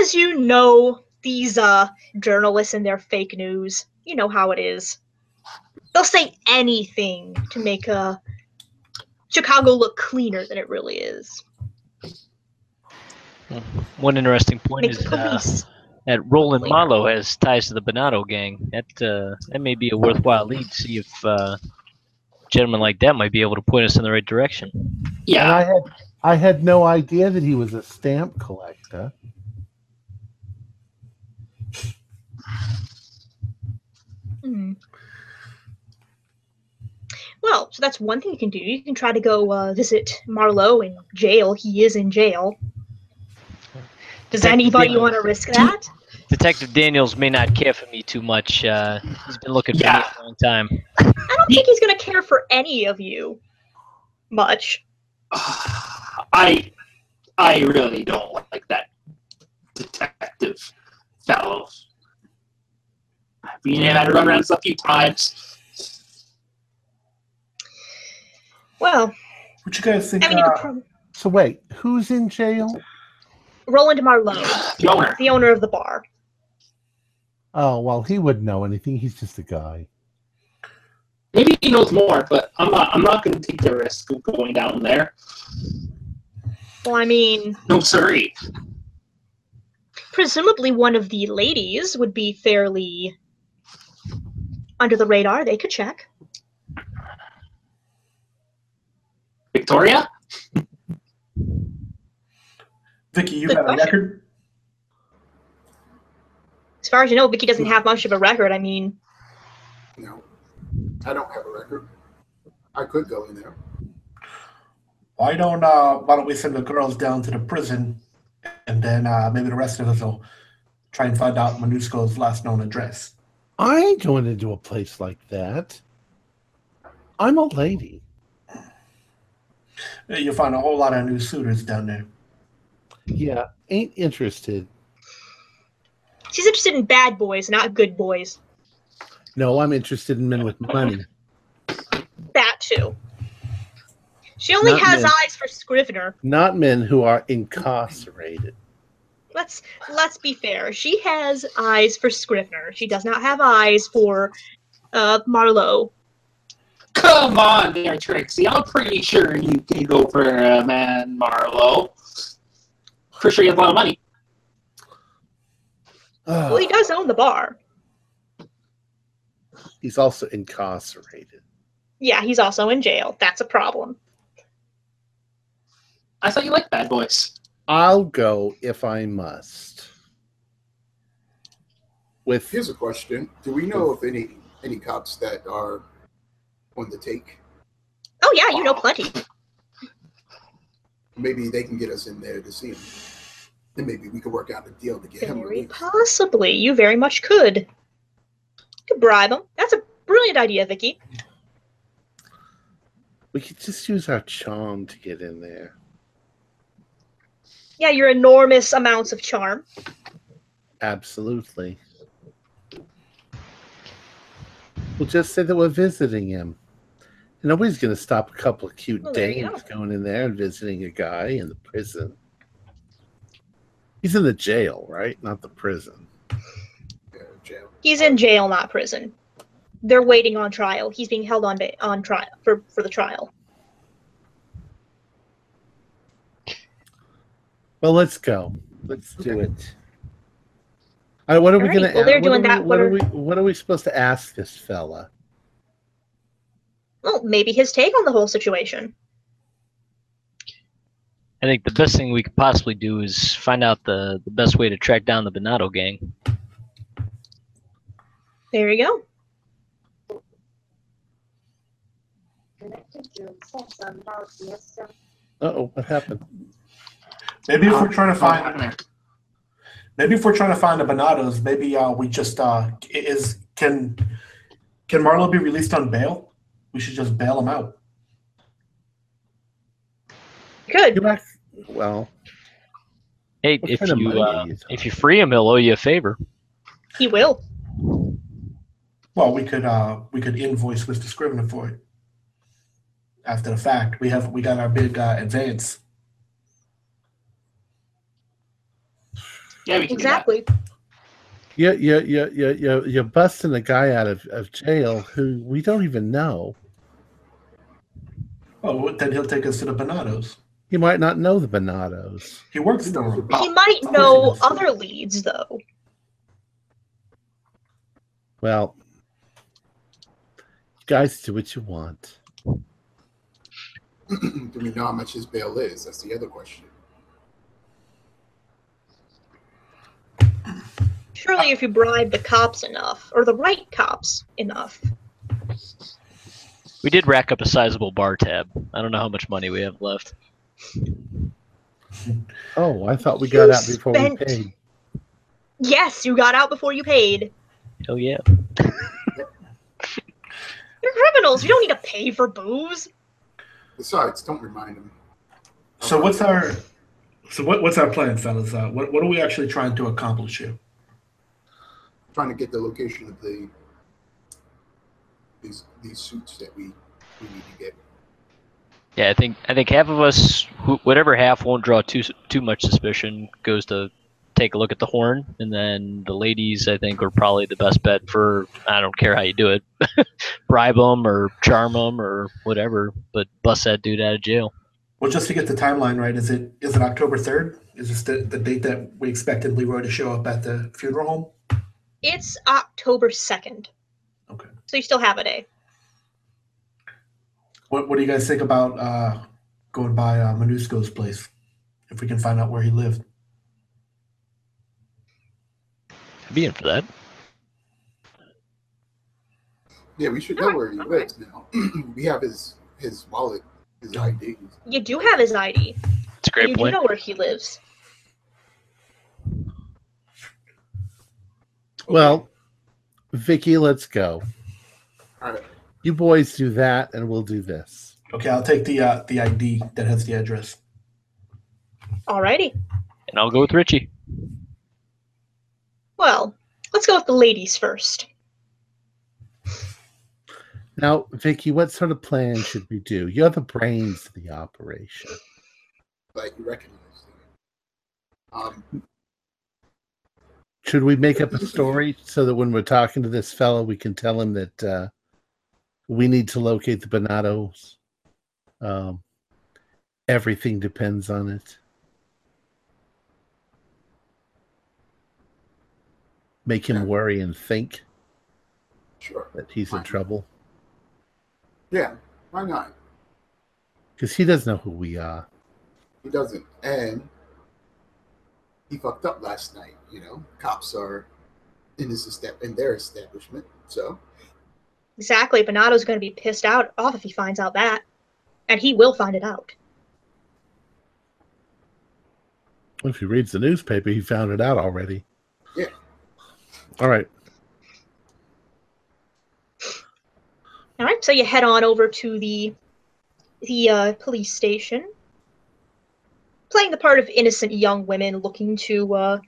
as you know, these uh journalists and their fake news, you know how it is. They'll say anything to make uh Chicago look cleaner than it really is. One interesting point Make is uh, that Roland Later. Marlowe has ties to the Bonato gang. That uh, that may be a worthwhile lead. See if uh, gentlemen like that might be able to point us in the right direction. And Yeah. I had I had no idea that he was a stamp collector. Hmm. Well, so that's one thing you can do. You can try to go uh, visit Marlowe in jail. He is in jail. Does anybody Daniels. want to risk that? Detective Daniels may not care for me too much. Uh, he's been looking for me for a long time. I don't think he's going to care for any of you much. I I really don't like that detective fellow. I've been had to run around a few times. Well, What you guys think? I mean, uh, So wait, who's in jail? Roland Marlowe, The owner. the owner of the bar. Oh well, he wouldn't know anything. He's just a guy. Maybe he knows more, but I'm not. I'm not going to take the risk of going down there. Well, I mean, No, sorry. presumably one of the ladies would be fairly under the radar. They could check. Victoria? Vicky, you Good got a record? As far as you know, Vicky doesn't have much of a record. I mean, No, I don't have a record. I could go in there. Why don't uh why don't we send the girls down to the prison and then uh maybe the rest of us will try and find out Manusko's last known address. I ain't going into a place like that. I'm a lady. You'll find a whole lot of new suitors down there. Yeah, ain't interested. she's interested in bad boys, not good boys. No, I'm interested in men with money. That too. She only Not has men. eyes for Scrivener. Not men who are incarcerated. Let's let's be fair. She has eyes for Scrivener. She does not have eyes for uh, Marlowe. Come on there, Trixie. I'm pretty sure you can go for a man Marlowe. Pretty sure he has a lot of money. Uh, well, he does own the bar. He's also incarcerated. Yeah, he's also in jail. That's a problem. I thought you liked bad boys. I'll go if I must. With Here's a question: Do we know of any any cops that are on the take? Oh yeah, you know plenty. Maybe they can get us in there to see him. Then maybe we could work out a deal to get him Very released. possibly. You very much could. You could bribe him. That's a brilliant idea, Vicky. we could just use our charm to get in there. Yeah, your enormous amounts of charm. Absolutely. We'll just say that we're visiting him. And nobody's going to stop a couple of cute Well, there you dames going in there and visiting a guy in the prison. He's in the jail, right? Not the prison. Yeah, jail. He's in jail, not prison. They're waiting on trial. He's being held on ba- on trial for for the trial. Well, let's go. Let's do it. All right, what are we All right, going to? well, they're what doing are that. What what are are- we? What are we supposed to ask this fella? Well, maybe his take on the whole situation. I think the best thing we could possibly do is find out the, the best way to track down the Bonato gang. There you go. Uh oh, what happened? Maybe if we're trying to find maybe if we're trying to find the Bonatos, maybe uh we just uh is can can Marlowe be released on bail? We should just bail him out. Good. You act, well, Hey, if you uh, you if you free him, he'll owe you a favor. He will. Well, we could uh we could invoice Mr. Scrivener for it. After the fact, we have we got our big uh, advance. Yeah, we can do that. Exactly. you you you you you you're busting a guy out of, of jail who we don't even know. Oh, then he'll take us to the Bonatos. He might not know the Bonatos. He works for them. He might know other leads though. Well, guys do what you want. do we know how much his bail is? That's the other question. Surely, if you bribe the cops enough, or the right cops enough, We did rack up a sizable bar tab. I don't know how much money we have left. Oh, I thought we You got out before spent- we paid. yes, you got out before you paid. Oh yeah. You're criminals. You don't need to pay for booze. Besides, don't remind him. So what's our so what, what's our plan, fellas? Uh, what what are we actually trying to accomplish here? Trying to get the location of the these these suits that we we need to get. Yeah, I think I think half of us, who, whatever half won't draw too too much suspicion, goes to take a look at the horn, and then the ladies, I think, are probably the best bet for. I don't care how you do it, bribe them or charm them or whatever, but bust that dude out of jail. Well, just to get the timeline right, is it is it October third? Is this the, the date that we expected Leroy to show up at the funeral home? It's October second. Okay. So you still have a day. What What do you guys think about uh, going by uh, Manusco's place? If we can find out where he lived. I'd be in for that. Yeah, we should know where he lives now. we have his his wallet, his ID. You do have his ID. It's a great you point. do know where he lives. Well, Vicky, let's go. All right. You boys do that, and we'll do this. Okay, I'll take the uh, the ID that has the address. Alrighty. And I'll go with Richie. Well, let's go with the ladies first. Now, Vicky, what sort of plan should we do? You're the brains of the operation. But you recognize him. Um, Should we make up a story so that when we're talking to this fellow, we can tell him that uh, we need to locate the Bonatos? Um, everything depends on it. Make him worry and think sure. that he's in Fine. trouble Yeah. Why not? because he doesn't know who we are. He doesn't. And he fucked up last night. You know, cops are in his step in their establishment. So Exactly. Bonato's going to be pissed out off if he finds out that. And he will find it out. If he reads the newspaper, he found it out already. Yeah. All right. All right, so you head on over to the the uh, police station, playing the part of innocent young women looking to uh,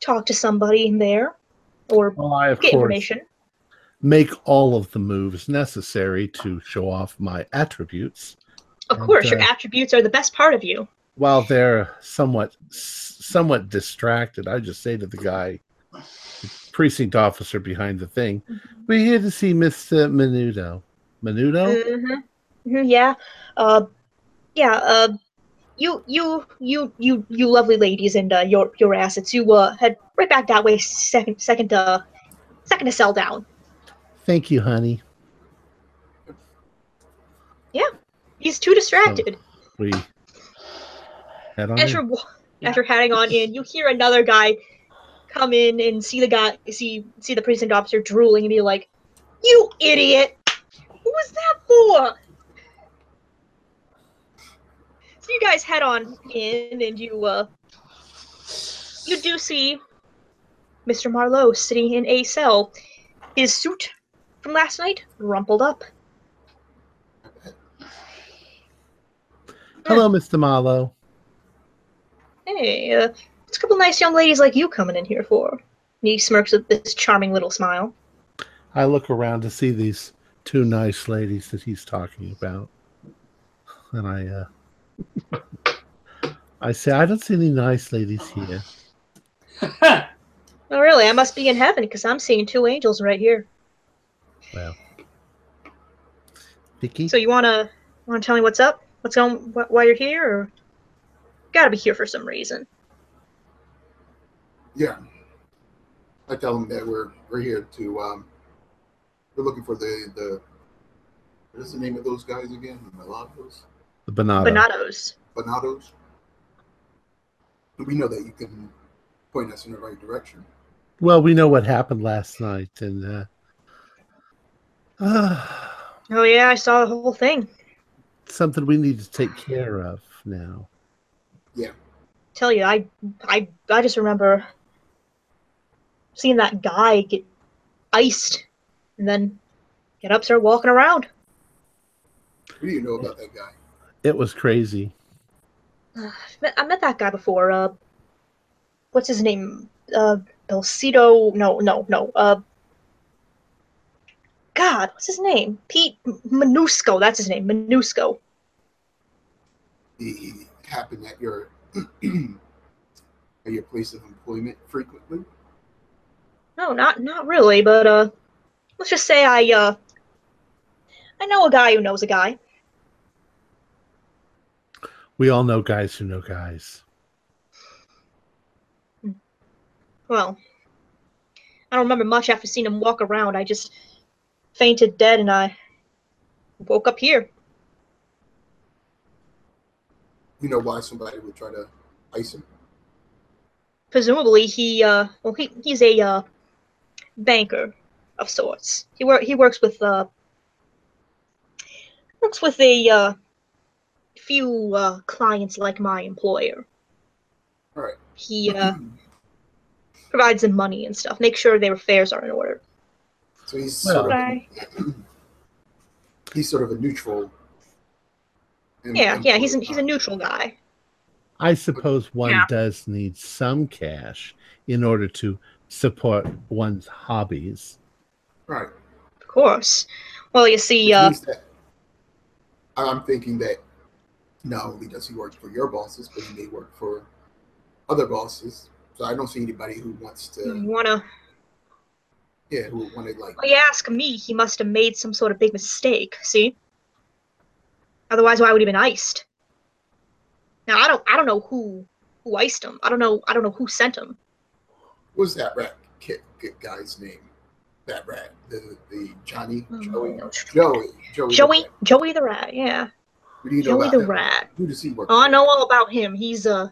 talk to somebody in there or Well, I, get course, information. Make all of the moves necessary to show off my attributes Of and, course, your uh, attributes are the best part of you. while they're somewhat somewhat distracted i just say to the guy precinct officer behind the thing we're here to see mr menudo menudo hmm hmm yeah, uh, yeah. Uh, you, you, you, you, you, lovely ladies, and uh, your your assets. You uh, head right back that way. Second, second, uh, second to cell down. Thank you honey Yeah, He's too distracted. we head on as in. you're wa- as you're heading on in, you hear another guy come in and see the guy see see the precinct officer drooling and be like, "You idiot! What was that for?" So you guys head on in, and you uh, you do see Mr. Marlowe sitting in a cell, his suit from last night rumpled up. hello mr marlowe Hey, uh, what's a couple nice young ladies like you coming in here for? And he smirks with this charming little smile. i look around to see these two nice ladies that he's talking about and i uh i say i don't see any nice ladies here Oh, really? I must be in heaven because I'm seeing two angels right here. Well vicky So you wanna wanna tell me what's up? What's going? Wh- why you're here? Or gotta be here for some reason. yeah, I tell them that we're we're here to um, we're looking for the the what is the name of those guys again? The Mulattoes, the banana Bonatos. Bonatos. We know that you can point us in the right direction. Well, we know what happened last night, and uh, Oh yeah, I saw the whole thing. something we need to take care of now. Yeah. Tell you, I I I just remember seeing that guy get iced, and then get up, start walking around. What do you know about that guy? It was crazy. Uh, I've met- I met that guy before. Uh, what's his name? Uh, Belcito? No, no, no. Uh, God, what's his name? Pete M- Manusco. That's his name. Manusco. He, he happened at your at your place of employment frequently. No, not not really. But uh, let's just say I uh, I know a guy who knows a guy. We all know guys who know guys. Well, I don't remember much after seeing him walk around. I just fainted dead, and I woke up here. You know why somebody would try to ice him? Presumably, he uh, well, he he's a uh, banker of sorts. He work he works with uh works with a uh, few uh, clients like my employer. All right. He uh, provides them money and stuff, make sure their affairs are in order. So he's Well- sort of Right. he's sort of a neutral. em- Yeah, yeah, he's a, he's a neutral guy. I suppose one Yeah. does need some cash in order to support one's hobbies. right. Of course. Well, you see, uh, that I'm thinking that not only does he work for your bosses, but he may work for other bosses. So I don't see anybody who wants to, you wanna yeah, who would want to like. Well, you ask me, he must have made some sort of big mistake. See? Otherwise, why would he have been iced? Now, I don't, I don't know who, who iced him. I don't know, I don't know who sent him. What's that rat kid, kid guy's name? That rat, the the Johnny, Joey, Joey, Joey, the Joey, rat. Joey the rat. Yeah, Who do you Joey the him? rat. Who does he work? Oh, I know all about him. He's uh,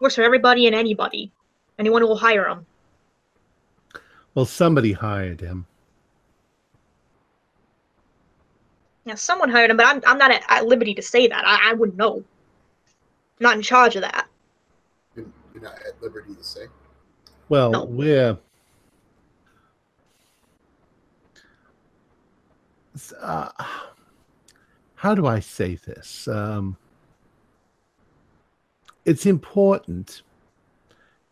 works for everybody and anybody, anyone who will hire him. Well, somebody hired him. Yeah, someone hired him, but I'm, I'm not at, at liberty to say that. I, I wouldn't know. I'm not in charge of that. You're you're not at liberty to say. Well, No. we're. Uh, how do I say this? Um, it's important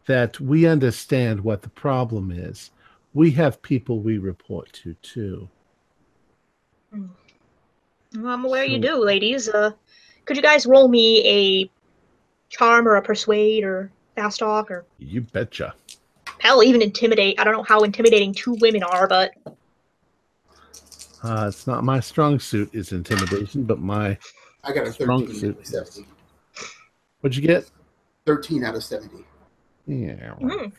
that we understand what the problem is. We have people we report to too. Well, I'm aware you do, ladies. Uh, could you guys roll me a charm or a persuade or fast talk or You betcha. hell, even intimidate? I don't know how intimidating two women are, but Uh, it's not my strong suit is intimidation, but my I got a Strong 13 suit. out of 70. what'd you get? 13 out of 70. Yeah. Mm.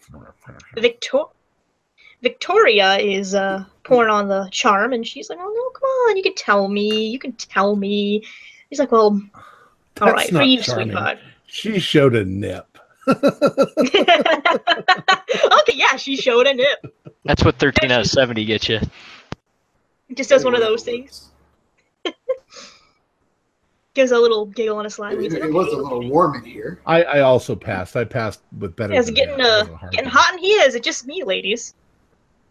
Victor- Victoria is uh, pouring on the charm, and she's like, "Oh no, come on! You can tell me. You can tell me." He's like, "Well, all That's right, for you, charming. sweetheart." She showed a nip. okay, yeah, she showed a nip. That's what 13 out of 70 gets you. Just does one of those things. Gives a little giggle on a slide. It, He's it, like, it was "Okay." a little warm in here. I, I also passed. I passed with better. Yeah, it's than getting that. Uh wasn't hard. getting hot in here. Is it just me, ladies?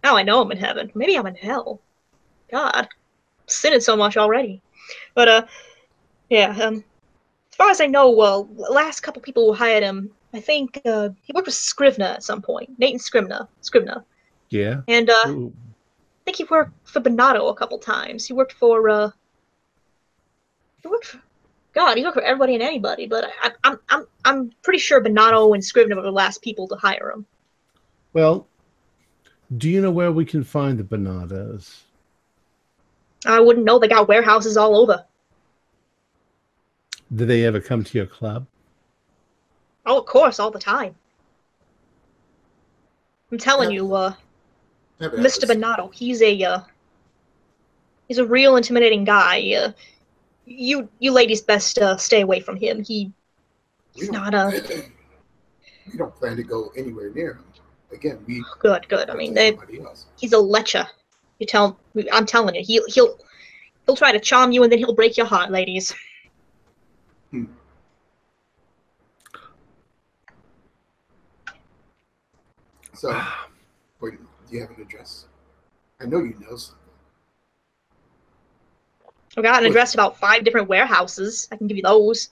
Now I know I'm in heaven. Maybe I'm in hell. God, sinning so much already. But uh, yeah. Um, as far as I know, uh, last couple people who hired him, I think uh, he worked with Scrivener at some point. Nathan Scrivener, Scrivener, Yeah. and uh, I think he worked for Bonato a couple times. He worked for uh, he worked for. God, he worked for everybody and anybody, but I, I'm I'm I'm pretty sure Bonato and Scrivener were the last people to hire him. Well, do you know where we can find the Bonatos? I wouldn't know. They got warehouses all over. Do they ever come to your club? Oh, of course, all the time. I'm telling Yeah. you, uh, Never Mr. had Bonato, he's a uh, he's a real intimidating guy. Uh, you you ladies best uh, stay away from him. He We he's don't- not uh we don't plan to go anywhere near him. Again, we. good. Good. I mean, they, he's a lecher. You tell. I'm telling you, he'll he'll he'll try to charm you, and then he'll break your heart, ladies. Hmm. So, wait, do you have an address? I know you know something. I've got an address about five different warehouses. I can give you those.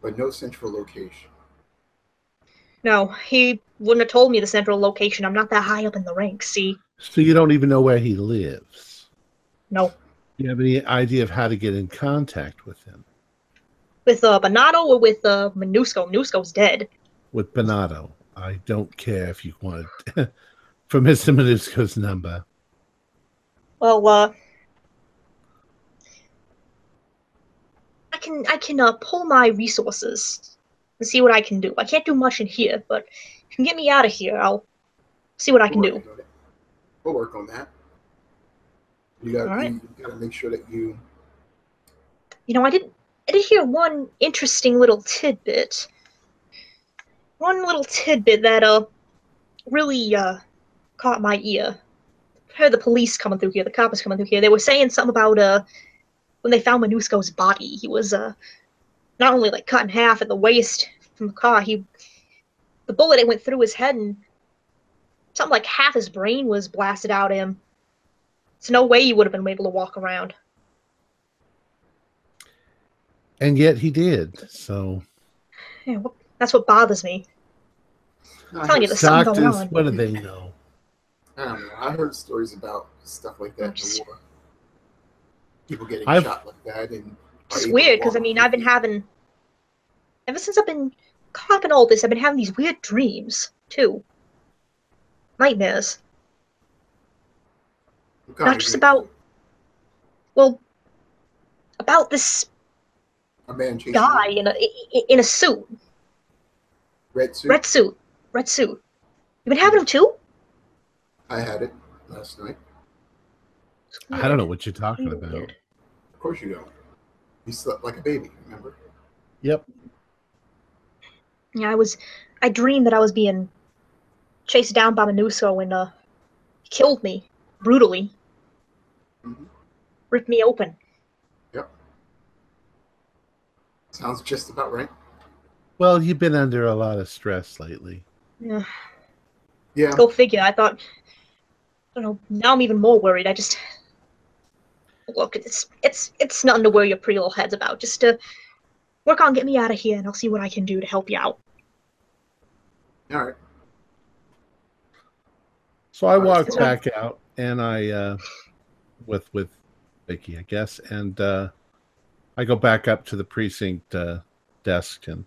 but no central location. No, he wouldn't have told me the central location. I'm not that high up in the ranks. See, So you don't even know where he lives. no. Do you have any idea of how to get in contact with him? With uh, Bonato or with uh, Minusco. Minusco's dead. With Bonato. I don't care if you want for Mr. Minusco's number. Well, uh, I can I can uh, pull my resources and see what I can do. I can't do much in here, but if you can get me out of here, I'll see what I can We'll do. We'll work on that. You got right. gotta make sure that you You know, I did I did hear one interesting little tidbit. One little tidbit that uh really uh caught my ear. I heard the police coming through here, the cops coming through here. They were saying something about uh when they found Manusko's body, he was uh not only like cut in half at the waist from the car, he the bullet it went through his head and something like half his brain was blasted out of him. There's no way he would have been able to walk around. And yet he did. So Yeah, wh- that's what bothers me. I'm telling you, heard, there's something doctors, going on. what do they know? I don't know. I heard stories about stuff like that in Just- the war. People getting I've- shot like that and are It's weird because I mean I've been having ever since I've been caught up in all this, I've been having these weird dreams too. Nightmares. What Not just dream? about well about this a man chasing guy in a i- in a suit. red suit. Red suit. Red suit. You've been having them too? I had it last night. I don't know what you're talking about. Of course you don't. You slept like a baby. Remember? Yep. Yeah, I was I dreamed that I was being chased down by Manuso and uh killed me brutally. Mm-hmm. Ripped me open. Yep. Sounds just about right. Well, you've been under a lot of stress lately. Yeah. Yeah. Go figure. I thought, I don't know. Now I'm even more worried. I just look. It's it's it's nothing to worry your pretty little heads about. Just to work on get me out of here, and I'll see what I can do to help you out. All right. So I All right, walked so- back out and I uh with with Vicky, I guess, and uh I go back up to the precinct uh desk and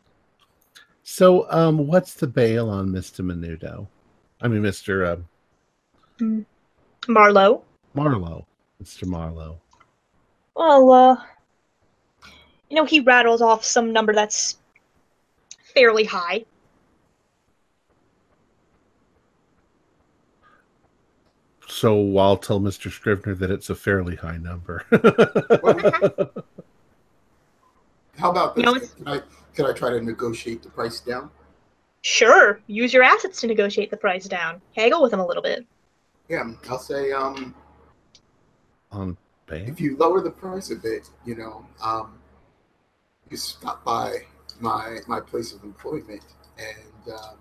so um what's the bail on Mr. Menudo? I mean Mr. Uh, Marlowe. Marlowe. Mr. Marlowe. Well, uh, you know, he rattles off some number that's fairly high. So I'll tell Mr. Scrivener that it's a fairly high number. How about You this? know, can I can I try to negotiate the price down? Sure, use your assets to negotiate the price down. Haggle with him a little bit. Yeah, I'll say um on bail? if you lower the price a bit, you know, um you stop by my my place of employment and um,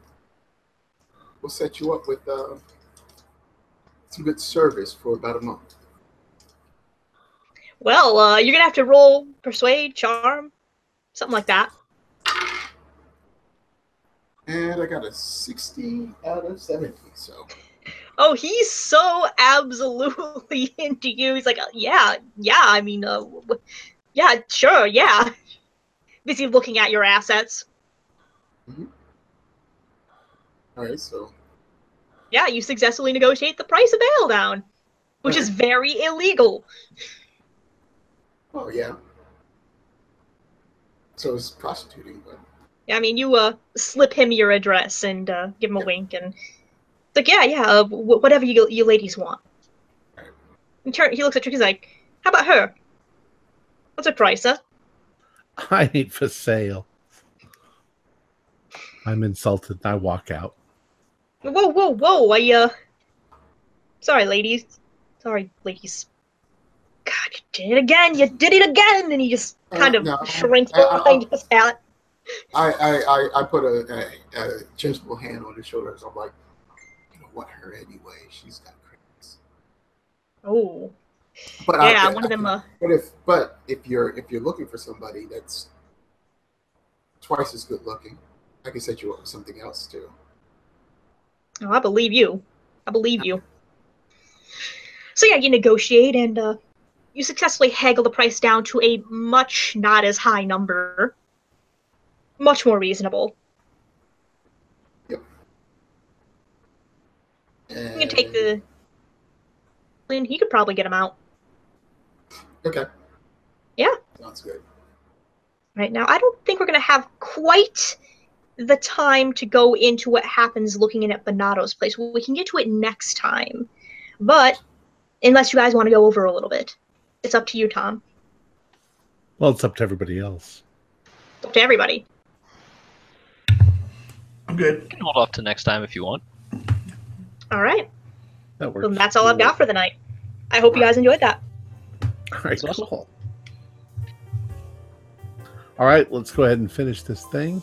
we'll set you up with uh, some good service for about a month. Well, uh, you're gonna have to roll persuade, charm, something like that. And I got a 60 out of 70, so Oh, he's so absolutely into you. He's like, yeah, yeah. I mean, uh, w- yeah, sure, yeah. Busy looking at your assets. all right, so Yeah, you successfully negotiate the price of bail down, which is very illegal. oh yeah. So it's prostituting, but Yeah, I mean, you uh slip him your address and uh, give him a wink, and like, yeah, yeah, uh, w- whatever you you ladies want. In turn, he looks at you. He's like, "How about her? What's her price, huh?" I ain't for sale. I'm insulted. I walk out. Whoa, whoa, whoa! I uh, sorry, ladies. Sorry, ladies. God, you did it again! You did it again! And he just Uh, kind of no, shrinks I- I- behind his hat. I I, I, I put a, a, a gentle hand on his shoulders. I'm like, you know what, her anyway. She's got credits. Oh, But yeah, I- one of them. Uh, But if but if you're if you're looking for somebody that's twice as good looking, I can set you up with something else too. Oh, I believe you. I believe you. So yeah, you negotiate and uh, you successfully haggle the price down to a much not as high number, much more reasonable. And You can take the. And he could probably get him out okay. Yeah. sounds good. right now. I don't think we're gonna have quite the time to go into what happens looking in at Bonato's place. We can get to it next time, but unless you guys want to go over a little bit. It's up to you, Tom. Well, it's up to everybody else. It's up to everybody. I'm good. You can hold off to next time if you want. All right. That works. That's all I've got for the night. I hope you guys enjoyed that. All right, awesome. cool. All right, let's go ahead and finish this thing.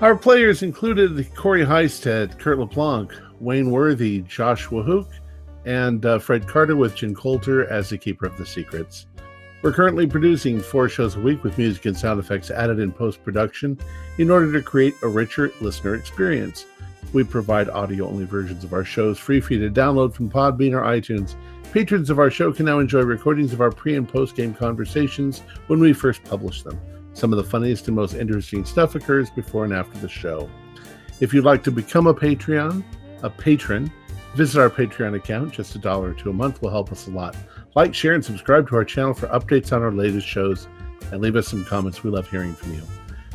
Our players included Corey Heisted, Kurt LeBlanc, Wayne Worthy, Joshua Hook, and uh, Fred Carter with Jen Coulter as the Keeper of the Secrets. We're currently producing four shows a week with music and sound effects added in post production in order to create a richer listener experience. We provide audio only versions of our shows free for you to download from Podbean or iTunes. Patrons of our show can now enjoy recordings of our pre and post game conversations when we first publish them. Some of the funniest and most interesting stuff occurs before and after the show. If you'd like to become a Patreon, a patron, visit our Patreon account. Just a dollar or two a month will help us a lot. Like, share, and subscribe to our channel for updates on our latest shows, and leave us some comments. We love hearing from you.